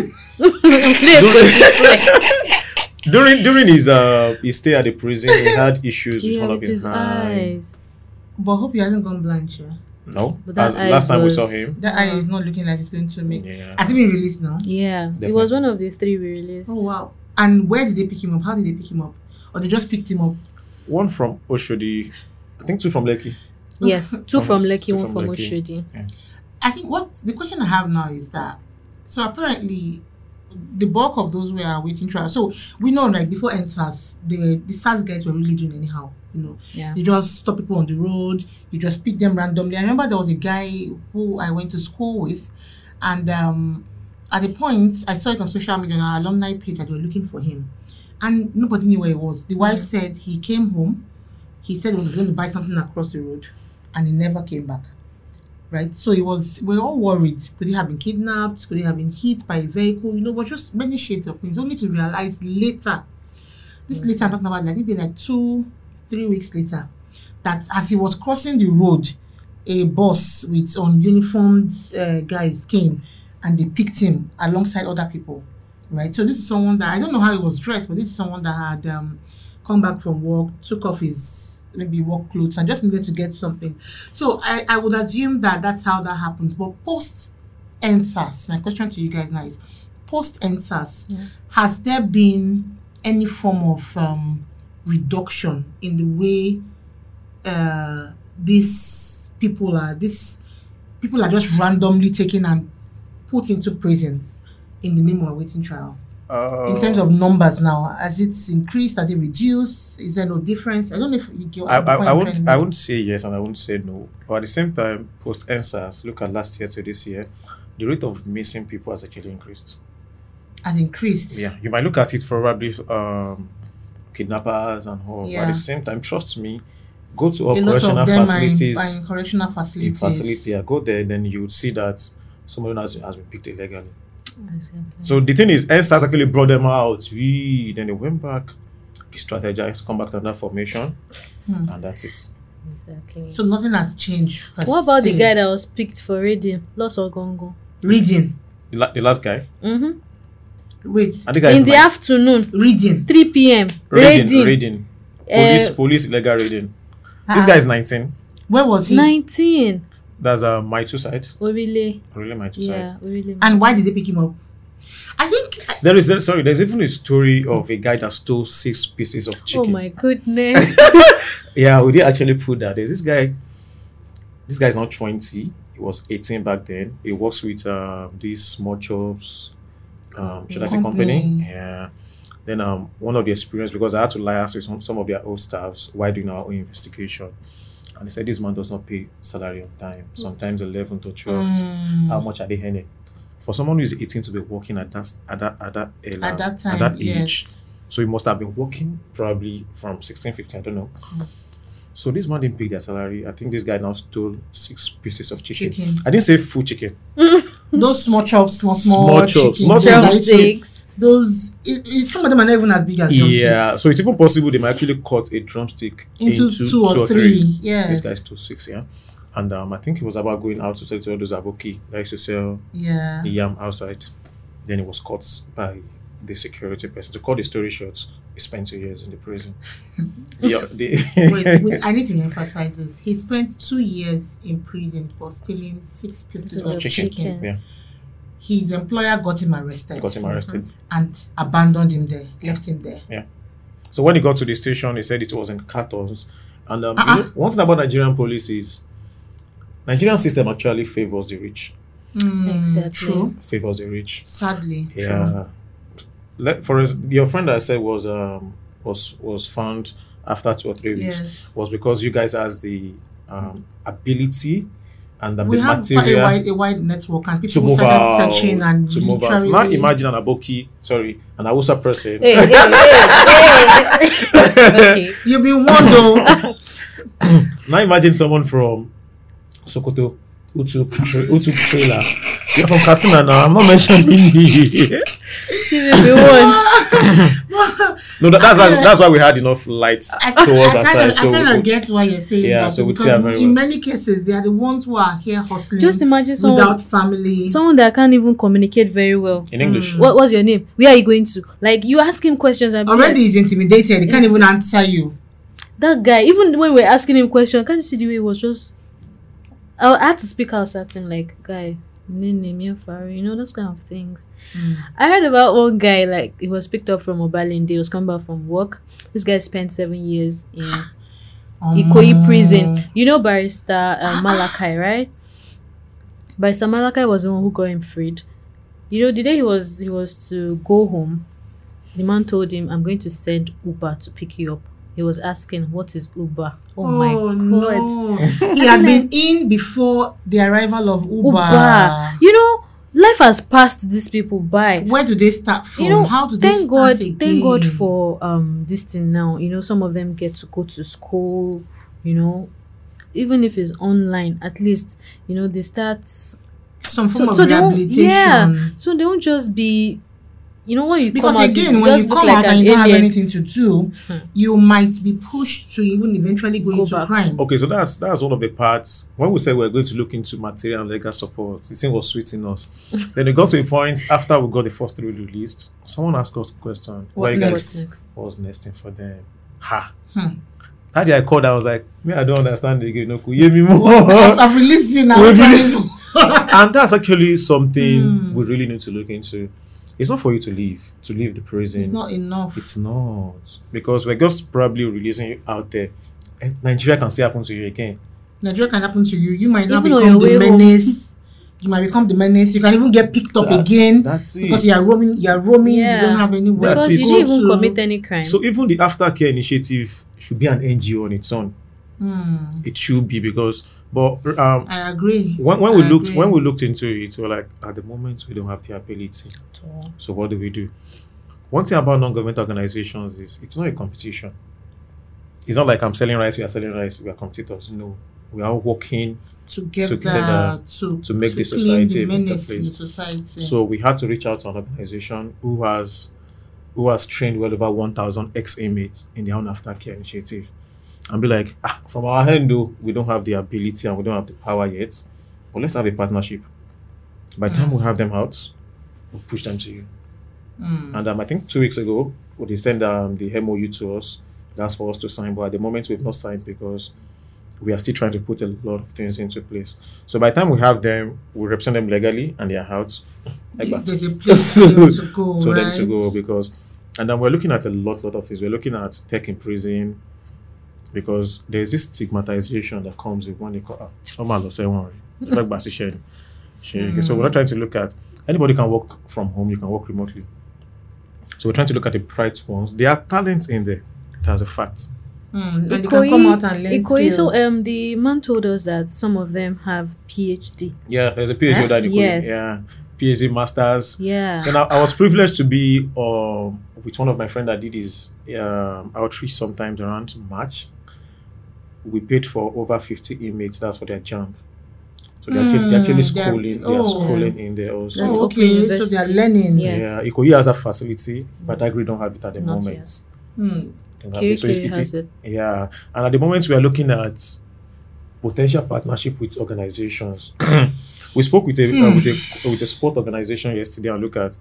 C: During during his uh his stay at the prison he had issues with
B: yeah,
C: one of his,
B: his
C: eyes
B: eyes.
A: but I hope he hasn't gone blind, yeah.
C: no
B: But that
C: As-
B: eyes
C: last time we saw him
A: That eye is not looking like it's going to make
C: yeah
A: has he been released now?
B: Yeah, it was one of the three we released.
A: Oh wow. And where did they pick him up? How did they pick him up? Or they just picked him up?
C: one from oshodi i think two from lekki
B: Yes, two from
C: Two
B: Lekki, one
C: from
B: from
C: Lekki.
B: Oshodi.
A: I think what the question I have now is that so apparently the bulk of those who are awaiting trial. So we know like before enters the the SARS guys were really doing anyhow, you know.
B: Yeah.
A: You just stop people on the road, you just pick them randomly. I remember there was a guy who I went to school with and um at a point I saw it on social media on our alumni page that they were looking for him. And nobody knew where he was. The wife said he came home, he said he was going to buy something across the road and he never came back right? So it was we are all worried. Could he have been kidnapped? Could he have been hit by a vehicle? You know, but just many shades of things. Only to realize later. This later I'm talking about like maybe like two, three weeks later, that as he was crossing the road, a bus with ununiformed uh, guys came and they picked him alongside other people. Right. So this is someone that I don't know how he was dressed, but this is someone that had um, come back from work, took off his maybe work clothes and just needed to get something. So I, I would assume that that's how that happens. But post EndSARS, my question to you guys now is post EndSARS,
B: Yeah.
A: has there been any form of um, reduction in the way uh, these people are these people are just randomly taken and put into prison in the name of a waiting trial? In terms of numbers now, has it increased? Has it reduced? Is there no difference? I don't know if you get
C: I, I, I won't I won't say yes and I won't say no. But at the same time, post EndSARS, look at last year to this year, the rate of missing people has actually increased.
A: has increased.
C: Yeah, you might look at it for probably um, kidnappers and all. But at the same time, trust me, go to all correctional
A: of them are in,
C: facilities.
A: are in correctional
C: in
A: facilities.
C: facility, yeah, go there, then you would see that someone has, has been picked illegally.
B: Exactly.
C: So the thing is, NSAS actually brought them out. We then they went back, they strategized, come back to another formation,
A: Hmm.
C: and that's it.
B: exactly.
A: So nothing has changed.
B: what about the
A: se.
B: guy that was picked for reading? Lost Ogongo.
A: reading?
C: The, la- the last guy,
B: Mm-hmm.
A: Wait,
C: I think
B: In the afternoon,
A: reading.
B: 3 p.m.
C: reading,
B: Reading.
C: reading,
B: Uh,
C: police, police illegal reading. This
A: Ah,
C: guy is 19.
A: Where was he?
B: 19.
C: That's uh, my two sides.
B: Orile.
C: Really, my two sides.
B: Yeah, Orile.
A: And why did they pick him up? I think
C: There is sorry. There's even a story of a guy that stole six pieces of chicken.
B: Oh my goodness.
C: Yeah, we did actually put that. There's this guy. This guy's not 20. He was 18 back then. He works with um, these small jobs, um, should I say company?
A: Company.
C: Yeah. Then um, one of the experience because I had to liaise with some, some of their old staffs while doing our own investigation, and they said this man does not pay salary on time. Sometimes eleven to twelve.
A: Mm.
C: How much are they earning? For someone who is eighteen to be working at that at that at that, age,
A: At that time,
C: at that
A: yes.
C: age, so he must have been working probably from 16, 15, I don't know.
A: Mm.
C: So this man didn't pay their salary. I think this guy now stole six pieces of chicken.
A: Chicken.
C: I didn't say full chicken.
A: Those small chops, small small,
C: Small chops,
A: chicken,
C: not
A: those are little-
B: Drumsticks.
A: Those, it, it, some of them are not even as big as drumsticks.
C: Yeah, so it's even possible they might actually cut a drumstick
A: Into two or three, Yeah,
C: This guy's two six, yeah. And um, I think it was about going out to sell to all those aboki that used to sell
A: Yeah.
C: yam outside. Then it was caught by the security person. To cut the story short, he spent two years in the prison. yeah, the,
A: wait, wait, I need to emphasize this. He spent two years in prison for stealing six pieces
B: Of
A: of
C: chicken.
A: chicken.
C: yeah,
A: His employer got him arrested
C: got him arrested.
A: and abandoned him there, left him there. Yeah.
C: So when he got to the station, he said it was in cartons. And um, you
A: Uh-uh.
C: know, one thing about Nigerian police is Nigerian system actually favors the rich.
A: Mm,
B: Exactly.
A: True.
C: Favors the rich.
A: Sadly. True.
C: Yeah. Let, for us, your friend I said was um was was found after two or three weeks
A: Yes.
C: was because you guys has the um ability and the,
A: We have a wide, a wide network and
C: to
A: people
C: move
A: started
C: out
A: searching and
C: to move out. Now imagine an aboki, sorry, an Awusa person.
B: Hey, hey, hey, hey. okay.
A: You've been warned though.
C: Now imagine someone from Sokoto who took tra- who took trailer. You're from Katsina now. I'm not mentioning you.
B: Still we want.
C: no, that, that's why that's why we had enough light
A: I,
C: towards
A: I
C: our
A: kind
C: side.
A: of,
C: So
A: I kind
C: we-
A: of get why you're saying
C: Yeah,
A: that
C: so we
A: because
C: see
A: in
C: well.
A: many cases they are the ones who are here hustling
B: Just imagine someone,
A: without family.
B: someone that can't even communicate very well.
C: in English. Mm.
B: What was your name? Where are you going to? Like you ask him questions and
A: Already
B: like,
A: he's intimidated. He can't even answer you.
B: that guy. Even when we're asking him questions, I can't you see the way he was just? I I had to speak out at him like, guy, your fire, you know those kind of things. I heard about one guy like he was picked up from Obalende. He was coming back from work. This guy spent seven years in Ikoyi
A: Um,
B: prison. You know Barrister uh, Malachi, right? Barrister Malachi was the one who got him freed. You know, the day he was he was to go home, the man told him, "I'm going to send Uber to pick you up." He was asking, "What is Uber?" Oh,
A: Oh,
B: my god!
A: no! he had been in before the arrival of Uber.
B: Uber. You know, life has passed these people by.
A: Where do they start from?
B: you know
A: How do they
B: thank
A: start
B: god
A: again?
B: thank god for um this thing now you know some of them get to go to school you know even if it's online at least you know they start
A: some form
B: so-
A: of
B: so they won't-
A: rehabilitation.
B: yeah. so they won't just be you know when you
A: Because
B: come out
A: again,
B: you
A: when you come
B: like
A: out
B: an
A: and you don't have anything to do,
B: Hmm.
A: you might be pushed to even eventually go,
B: Go
A: into
B: back.
A: crime.
C: Okay, so that's that's one of the parts when we said we are going to look into material and legal support. The thing was sweet in us. then it got to a point after we got the first three released. Someone asked us a question.
A: What
C: Why you
A: next?
C: guys
B: What's next
C: what was nesting for them? Ha.
A: Hmm.
C: How did I called? I was like, me, I don't understand the game. No, could you hear me more?
A: I've, I've released you now.
C: We've
A: Trying
C: released-
A: to-
C: and that's actually something
A: Hmm.
C: we really need to look into. It's not for you to leave, to leave the prison.
A: It's not enough.
C: It's not. Because we're just probably releasing you out there. And Nigeria can still happen to you again.
A: Nigeria can happen to you. You might not
B: Even
A: become the
B: your home.
A: menace. you might become the menace. You can even get picked up
C: That's-
A: again
C: That's it.
A: because you are roaming. You are roaming.
B: Yeah.
A: You don't have anywhere
B: because
A: to
B: you
A: go
B: didn't even
A: to.
B: commit any crime
C: So even the aftercare initiative should be an NGO on its own.
A: Hmm,
C: It should be because, but um,
A: I agree.
C: when, when we
A: I
C: looked when we looked into it, we were like, at the moment we don't have the ability. So what do we do? One thing about non-government organizations is it's not a competition. It's not like I'm selling rice, we are selling rice, we are competitors. No, we are working.
A: together,
C: together
A: to,
C: to make the
A: clean
C: society a better place.
A: society.
C: So we had to reach out to an organization who has who has trained well over 1,000 ex-inmates in their own aftercare initiative, and be like, ah, from our end though, we don't have the ability and we don't have the power yet, but let's have a partnership. By the time we have them out, we'll push them to you.
A: Hmm.
C: And um, I think two weeks ago, well, they sent um, the MOU to us. That's for us to sign, but at the moment we've not signed because we are still trying to put a lot of things into place. So by the time we have them, we represent them legally and they are out. Like.
A: There's a place for them to go,
C: so
A: right?
C: them to go because and then we're looking at a lot lot of things we're looking at tech in prison because there's this stigmatization that comes with when they call oh man say one so we're not trying to look at anybody can work from home. You can work remotely. So we're trying to look at the bright ones. There are talents in there. That's a fact.
A: Mm, and they can come out and learn
B: Ikoyi, so
A: skills.
B: um, the man told us that some of them have PhD.
C: Yeah, there's a PhD
A: Eh?
C: that you could-
B: Yes.
C: Yeah, PhD masters.
B: Yeah.
C: Then I, I was privileged to be um, with one of my friends that did his um, outreach sometimes around March. We paid for over 50 inmates. That's for their jump. So they're, actually, they're actually
A: Hmm, they're-
C: schooling. They're,
A: oh.
C: schooling in there also.
A: Oh, okay, so they are learning.
B: Yeah.
C: Yeah,
B: Yes.
C: Ikoyi has a facility, but Agri don't have it at the
B: Not
C: moment.
B: yet.
A: Hmm.
C: It. So it-
B: has it.
C: Yeah, and at the moment we are looking at potential partnership with organizations. we spoke with a uh, with a with a sport organization yesterday and look at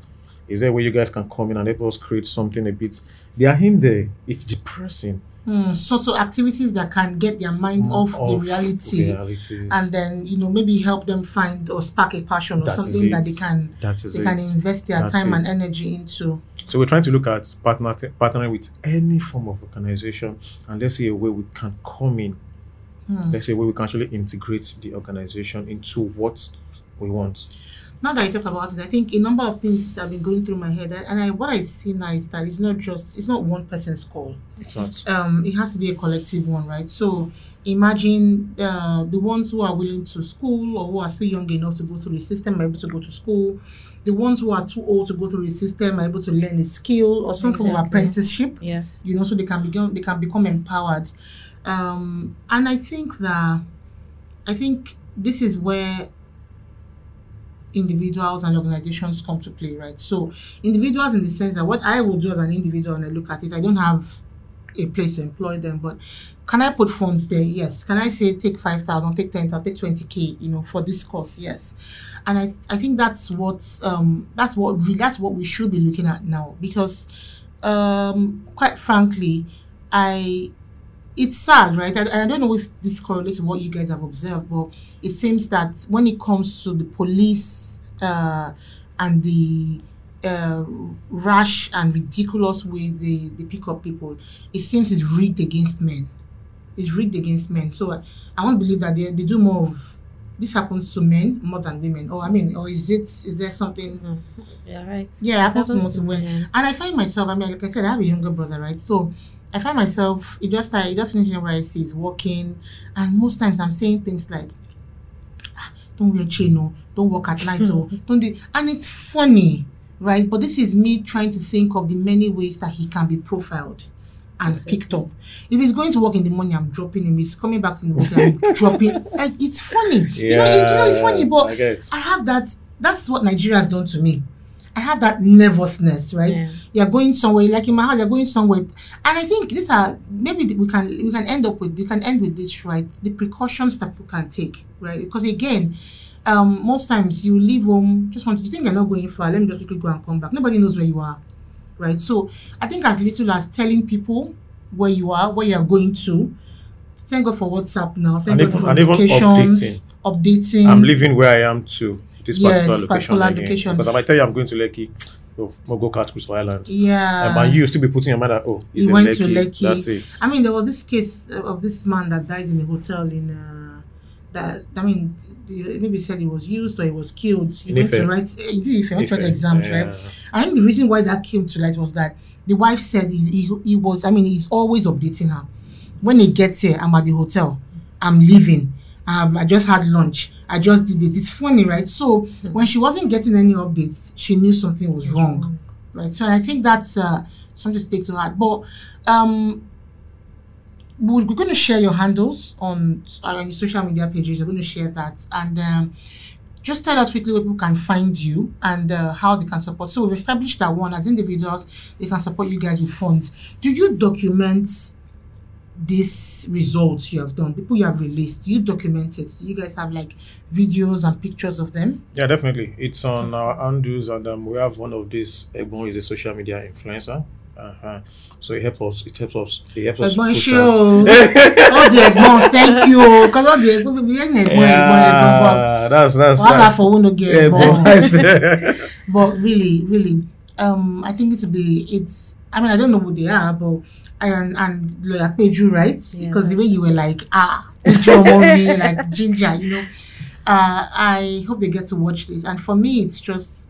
C: is there a way you guys can come in and help us create something a bit. They are in there. It's depressing.
A: Hmm. So, so activities that can get their mind off, the reality,
C: realities.
A: and then you know maybe help them find or spark a passion or
C: That
A: something that they can
C: that is
A: they
C: it.
A: can invest their
C: That's
A: time and energy into.
C: So we're trying to look at partner partnering with any form of organization, and let's see a way we can come in.
A: Hmm.
C: Let's see a way we can actually integrate the organization into what we want.
A: Now that I talk about it, I think a number of things have been going through my head, and I what I see now is that it's not just it's not one person's call.
C: It's not.
A: Um, it has to be a collective one, right? So imagine uh, the ones who are willing to school or who are still young enough to go through the system are able to go to school. The ones who are too old to go through the system are able to learn a skill or some form of apprenticeship
B: Yes.
A: you know, so they can become they can become empowered. Um, and I think that I think this is where individuals and organizations come to play, right? So individuals in the sense that what I will do as an individual and I look at it, I don't have a place to employ them, but can I put funds there? Yes. Can I say take five thousand, take ten thousand, take twenty k, you know, for this course? Yes. And I I think that's what um that's what really that's what we should be looking at now because um quite frankly I it's sad, right? I, I don't know if this correlates to what you guys have observed, but it seems that when it comes to the police uh, and the uh, rash and ridiculous way they, they pick up people, it seems it's rigged against men. It's rigged against men. So I, I want to believe that they, they do more of this happens to men more than women. Or I mean, or is it is there something
B: Yeah, right.
A: yeah, it happens
B: Happens to
A: women.
B: men.
A: And I find myself, I mean, like I said, I have a younger brother, right? So I find myself, it just i just finishing where I see is walking. And most times I'm saying things like, "Ah, don't wear chain, oh, don't work at night, oh, don't do, and it's funny, right? But this is me trying to think of the many ways that he can be profiled and picked up. If he's going to work in the morning, I'm dropping him. He's coming back in the morning, I'm dropping. And it's funny. you, know, you, you know, it's funny, but
C: I.
A: I have that. That's what Nigeria has done to me. I have that nervousness, right?
B: Yeah.
A: You're going somewhere, like in my house, you're going somewhere, and I think these are maybe we can we can end up with you can end with this, right? The precautions that people can take, right? Because again, um, most times you leave home just want you think you're not going far. Let me just quickly go and come back. Nobody knows where you are, right? So I think as little as telling people where you are, where you are going to. Thank God for WhatsApp now. Thank
C: And
A: God
C: even-
A: for locations, updating.
C: I'm living where I am to this
A: Yes,
C: particular location.
A: particular
C: again.
A: location.
C: Because I might tell you I'm going to Lekki. Oh, we'll go catch Crystal Island.
A: yeah.
C: Um, and you still be putting your mind at, oh,
A: He
C: in
A: went
C: Lekki.
A: to Lekki.
C: That's it.
A: I mean, there was this case of this man that died in a hotel in. Uh, that I mean, maybe said he was used or he was killed. He went to write. He did if he went to write exams,
C: Yeah.
A: right? I think the reason why that came to light was that the wife said he, he, he was. I mean, he's always updating her. When he gets here, I'm at the hotel. I'm leaving. Um, I just had lunch. I just did this. It's funny, right? So when she wasn't getting any updates, she knew something was wrong right? So I think that's uh, something to take to heart. But um, we're, going to share your handles on, your social media pages. We're going to share that, and um, just tell us quickly where people can find you and uh, how they can support. So we've established that one as individuals, they can support you guys with funds. Do you document? these results you have done, people you have released, you document it? Do you guys have like videos and pictures of them?
C: Yeah, definitely. It's on our handles, and um, we have one of these. Egbon is a social media influencer. Uh-huh. So it helps us. It helps us. It helps us.
A: Ẹ̀gbọ́n
C: push
A: ṣé o all the ẹ̀gbọ́n thank you because all the ẹ̀gbọ́n we ẹ̀gbọ́n ẹ̀gbọ́n ẹ̀gbọ́n but
C: that's that's.
A: wahala
C: that's
A: for who no get ẹ̀gbọ́n
C: but-
A: but really really um I think it would be it's I mean I don't know who they are but and and lawyer Peju right
B: Yeah,
A: because the way you were like ah Peju Omomi like ginger you know uh I hope they get to watch this and for me it's just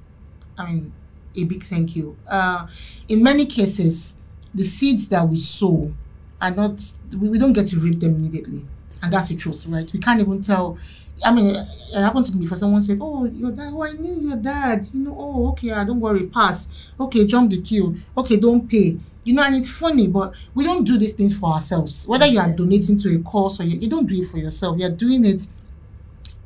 A: I mean, a big thank you. Uh, in many cases, the seeds that we sow are not, we, we don't get to reap them immediately. And that's the truth, right? We can't even tell. I mean, it happened to me before someone said, Oh, your dad, oh, I knew your dad. You know, oh, okay, ah, don't worry, pass. Okay, jump the queue. Okay, don't pay. You know, and it's funny, but we don't do these things for ourselves. Whether you are donating to a cause or you, you don't do it for yourself, you're doing it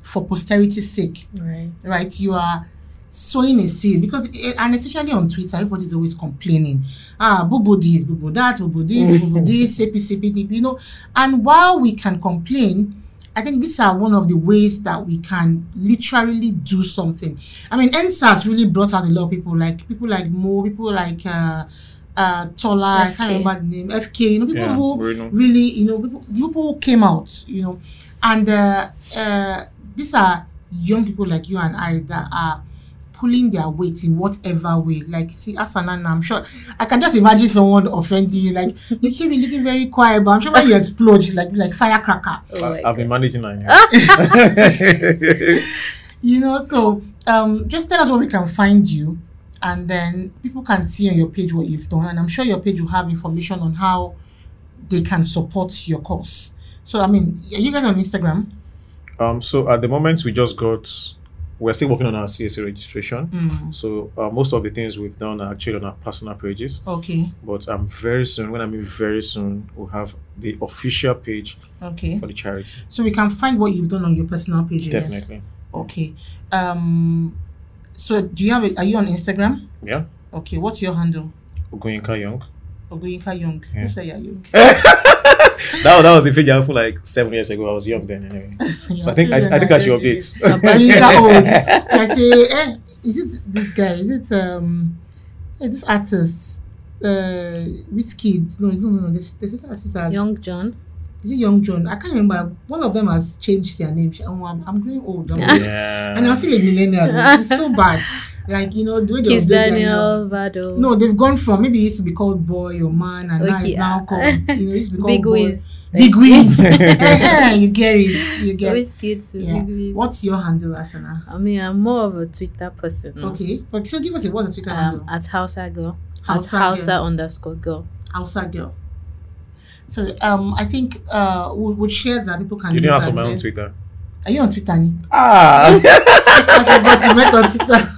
A: for posterity's sake
B: Right.
A: right? You are sowing a seed because, eh, and especially on Twitter, everybody's always complaining. Ah, boo boo this, boo boo that, boo boo this, boo boo this, CP, CP, DP, you know. And while we can complain, I think these are one of the ways that we can literally do something. I mean, EndSARS really brought out a lot of people, like people like Mo, people like uh, uh, Tola, I
B: FK.
A: can't remember the name, FK, you know, people
C: Yeah,
A: who
C: Bruno.
A: really, you know, people, people who came out, you know, and uh, uh, these are young people like you and I that are pulling their weight in whatever way. Like, see, Asana, I'm sure I can just imagine someone offending you. Like, you keep be looking very quiet, but I'm sure when you explode, like like firecracker.
B: Oh
C: I've been managing that.
A: You know, so um, just tell us where we can find you, and then people can see on your page what you've done, and I'm sure your page will have information on how they can support your cause. So, I mean, are you guys on Instagram?
C: um, so at the moment, we just got. We're still working on our CSA registration.
A: Mm,
C: So uh, most of the things we've done are actually on our personal pages.
A: okay,
C: But I'm um, very soon, when I mean very soon, we'll have the official page
A: okay.
C: for the charity.
A: So we can find what you've done on your personal pages.
C: Definitely.
A: Okay. Um. So do you have? A, are you on Instagram?
C: Yeah.
A: Okay. What's your handle?
C: Ogoyinka Young.
A: Ogoyinka Young.
C: Yeah.
A: Who said you're young?
C: That, was- that was the page I for like seven years ago. I was young then anyway. So I think I, I think I should update.
A: Ogoyinka old. I say, eh, is it this guy? Is it um, eh, this artist? Uh, which kid? No, no, no, no. This this is artist as
B: Young John.
A: Is it Young John? I can't remember. One of them has changed their name. I'm, I'm growing old. I'm
C: yeah.
A: and I'm still a millennial. It's so bad. Like you know the way they
B: Kiss
A: update their name.
B: Daniel Vado.
A: No, they've gone from maybe it used to be called boy or man, and now
B: Okay,
A: it's now
B: ah.
A: called you know it used to be called
B: Big
A: boy.
B: Wiz.
A: Big Wiz. You get it. You get.
B: Always kids.
A: Yeah.
B: Big Wiz.
A: What's your handle, Asana?
B: I mean, I'm more of a Twitter person. now.
A: Okay, but so give us a what's the Twitter
B: Um,
A: handle?
B: at Hausa girl.
A: Hausa
B: at Hausa
A: girl.
B: underscore girl.
A: Hausa girl. So um, I think uh, we'll, we'll share that people can.
C: You didn't
A: look
C: ask for my own Twitter.
A: Are you on Twitter? Ni?
C: Ah.
A: I forgot you met on Twitter.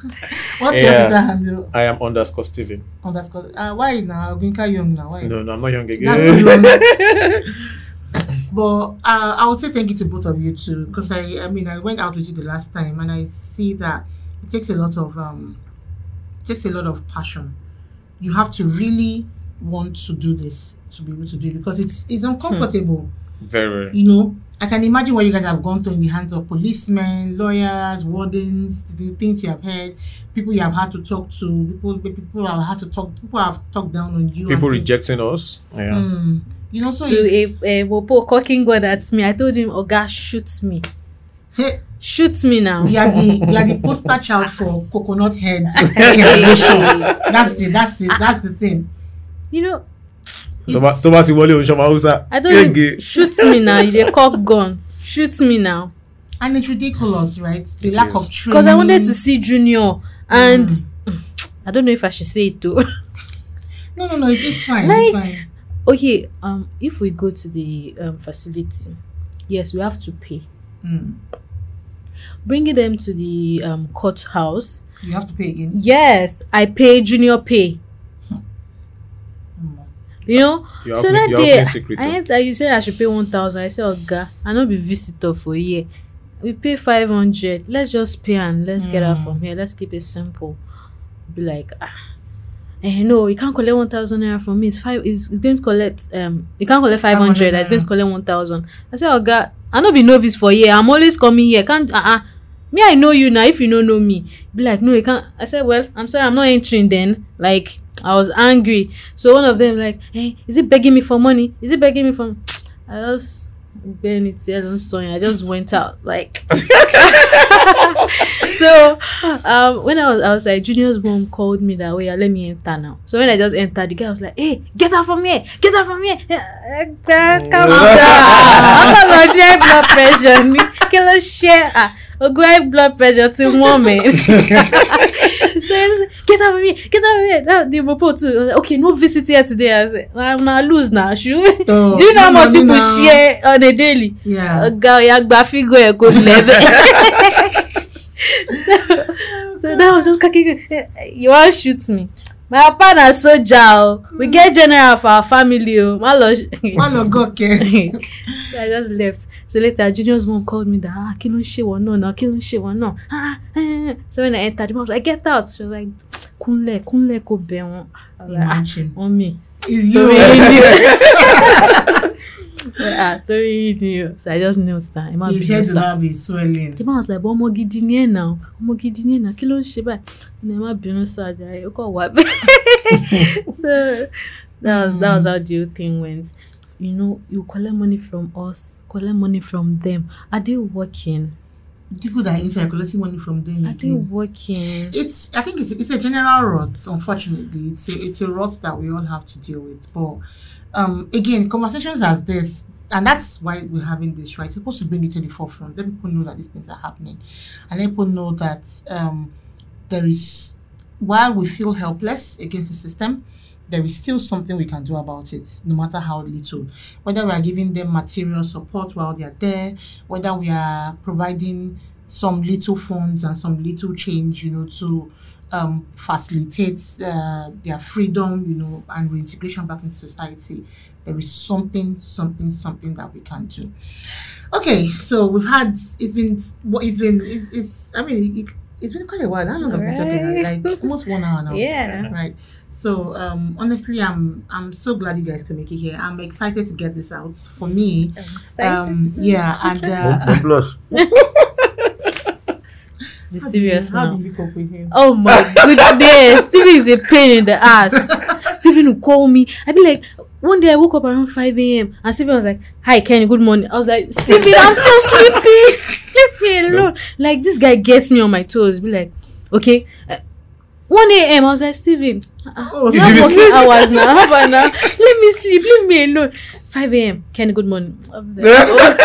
A: What's your Twitter handle?
C: I am underscore Steven.
A: Underscore. Uh, why now? Ginka Young now. Why?
C: No, no, I'm not young
A: That's
C: again.
A: too long. But uh, I would say thank you to both of you too, because I, I mean, I went out with you the last time, and I see that it takes a lot of um, it takes a lot of passion. You have to really want to do this to be able to do it because it's it's uncomfortable.
C: very, very.
A: You know, I can imagine what you guys have gone through in the hands of policemen, lawyers, wardens, the things you have heard, people you have had to talk to, people people have had to talk, people have talked down on you.
C: People rejecting us. Yeah.
A: Mm. You know, so
B: to a, a Wopo cocking gun at me. I told him, Oga, shoot me.
A: Hey,
B: Shoot me now.
A: we are the we are the poster child for coconut head that's the that's the that's the thing.
B: You know,
C: tó bá
B: it's-
C: tó bá ti wọlé oṣù hausa
B: I told him, shoot me now. You dey cock gun. Shoot me now.
A: And it's ridiculous, right? The
C: It
A: lack
C: is.
A: of training.
B: Because I wanted to see Junior. And
A: Mm.
B: I don't know if I should say it too.
A: No, no, no. It's, it's fine.
B: Like-
A: it's fine.
B: okay, um, if we go to the um, facility, yes, we have to pay.
A: Mm.
B: Bringing them to the um, courthouse,
A: You have to pay again.
B: yes, I pay Junior pay.
A: Mm.
B: You know,
C: You're
B: so that day, I you said I should pay one thousand. I said, Oga, I no be visitor for here. We pay five hundred. Let's just pay and let's get out
A: Mm.
B: from here. Let's keep it simple. Be like, ah, eh, no, you can't collect one thousand naira from me. It's five. It's, it's going to collect. Um, you can't collect five hundred. It's going to collect one thousand. I said, Oga, I no be novice for here. I'm always coming here. Can't uh, uh me I know you now. If you don't know me, be like, no, you can't. I said, well, I'm sorry, I'm not entering. Then, like, I was angry. So one of them like, hey, is it begging me for money? Is it begging me for? I just begging it here on Sonya. I just went out like. so um when I was outside, Junior's mom called me that way. Let me enter now. So when I just entered, the guy was like, "Hey, get out from here! Get out from here! Eh, eh, Calm down. I'm gonna blood pressure. Kill a share. Ah, ogun high blood pressure ti wọ́n like, get out of me, get out of me. That, the report too. I was like, okay, no visit here today. I said, I'm not lose now. Shoot.
A: Oh,
B: Do you know how much people share on a daily?
A: Yeah.
B: Ọ̀gá ọ̀yà gba fígò ẹ̀ kò lẹ́bẹ̀. so that was just kaki you wan shoot me. My papa na soldier o. We get general for our family o. Má lọ.
A: One of God care.
B: I just left. So later, Junior's mom called me that, ah, kí ló ń ṣe wọ́n náà náà, kí ló ń ṣe wọ́n náà. Ah, eh. So when I entered, the mom was like, get out. She was like, kúnlẹ̀, kúnlẹ̀ kò bẹ̀ wọ́n. Ah,
A: Imagine.
B: Mommy.
A: It's you.
B: Ah, torí ni o. So I just knelt down. Ẹ má
A: His head will now be swelling.
B: The man was like, but ọmọ gidi ni ẹ̀ náà, ọmọ gidi ni ẹ̀ náà, kí ló ń ṣe báyìí? Ní ẹ má bínú sá jàre, ó kàn wá bẹ́ẹ̀. So that was that was how the whole thing went. You know, you collect money from us, collect money from them. Are they working?
A: People that are inside collecting money from them.
B: Are they working?
A: It's I think it's it's a general rot. Unfortunately, it's a, it's a rot that we all have to deal with. But um, again, conversations as this, and that's why we're having this. Right, it's supposed to bring it to the forefront. Let people know that these things are happening, and let people know that um, there is while we feel helpless against the system. There is still something we can do about it, no matter how little. Whether we are giving them material support while they are there, whether we are providing some little funds and some little change, you know, to um, facilitate uh, their freedom, you know, and reintegration back into society. There is something, something, something that we can do. Okay, so we've had it's been what it's been it's, it's I mean it, it's been quite a while. How long have we been talking? Like almost one hour now.
B: Yeah.
A: Right. So um honestly I'm I'm so glad you guys can make it here. I'm excited to get this out. For me, um yeah, and uh,
C: Don't blush.
B: Be serious
A: how
B: now.
A: did you cope with him?
B: Oh my goodness, Steven is a pain in the ass. Steven will call me. I'd be like, one day I woke up around 5 a.m. and Steven was like, Hi Kenny, good morning. I was like, Steven, I'm still sleeping. Leave me alone. Like this guy gets me on my toes. Be like, okay. Uh, 1 a.m. I was like, Steven,
A: Oh,
B: you
C: Did
B: have
C: you
B: working
C: sleep?
B: hours now. How about now? Let me sleep. Leave me alone. 5 a.m. Kenny, good morning. I'm like, oh.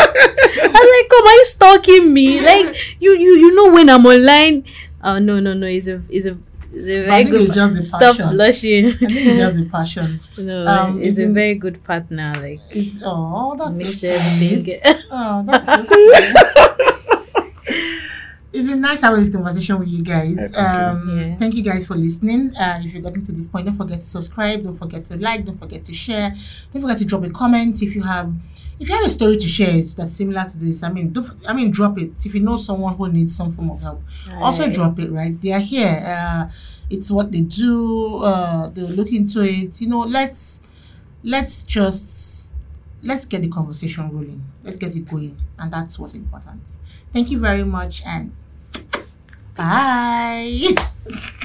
B: I was like, come, are you stalking me? Like, you, you, you know when I'm online. Oh no, no, no. It's a, it's a, it's a
A: I
B: very
A: think
B: good.
A: it's just the
B: Stop
A: passion.
B: blushing.
A: I think it's just the passion.
B: no,
A: Um,
B: it's a
A: isn't-
B: very good partner. Like,
A: oh, that's
B: makes
A: so
B: everything
A: sweet. Oh, that's so sweet. It's been nice having this conversation with you guys.
C: Yeah, thank you.
A: um,
B: Yeah.
A: Thank you guys for listening. Uh, if you've gotten to this point, don't forget to subscribe. Don't forget to like. Don't forget to share. Don't forget to drop a comment if you have if you have a story to share that's similar to this. I mean, don't, I mean, drop it. If you know someone who needs some form of help, also drop it. Right, they are here. Uh, it's what they do. Uh, they'll look into it. You know, let's let's just let's get the conversation rolling. Let's get it going, and that's what's important. Thank you very much, and bye.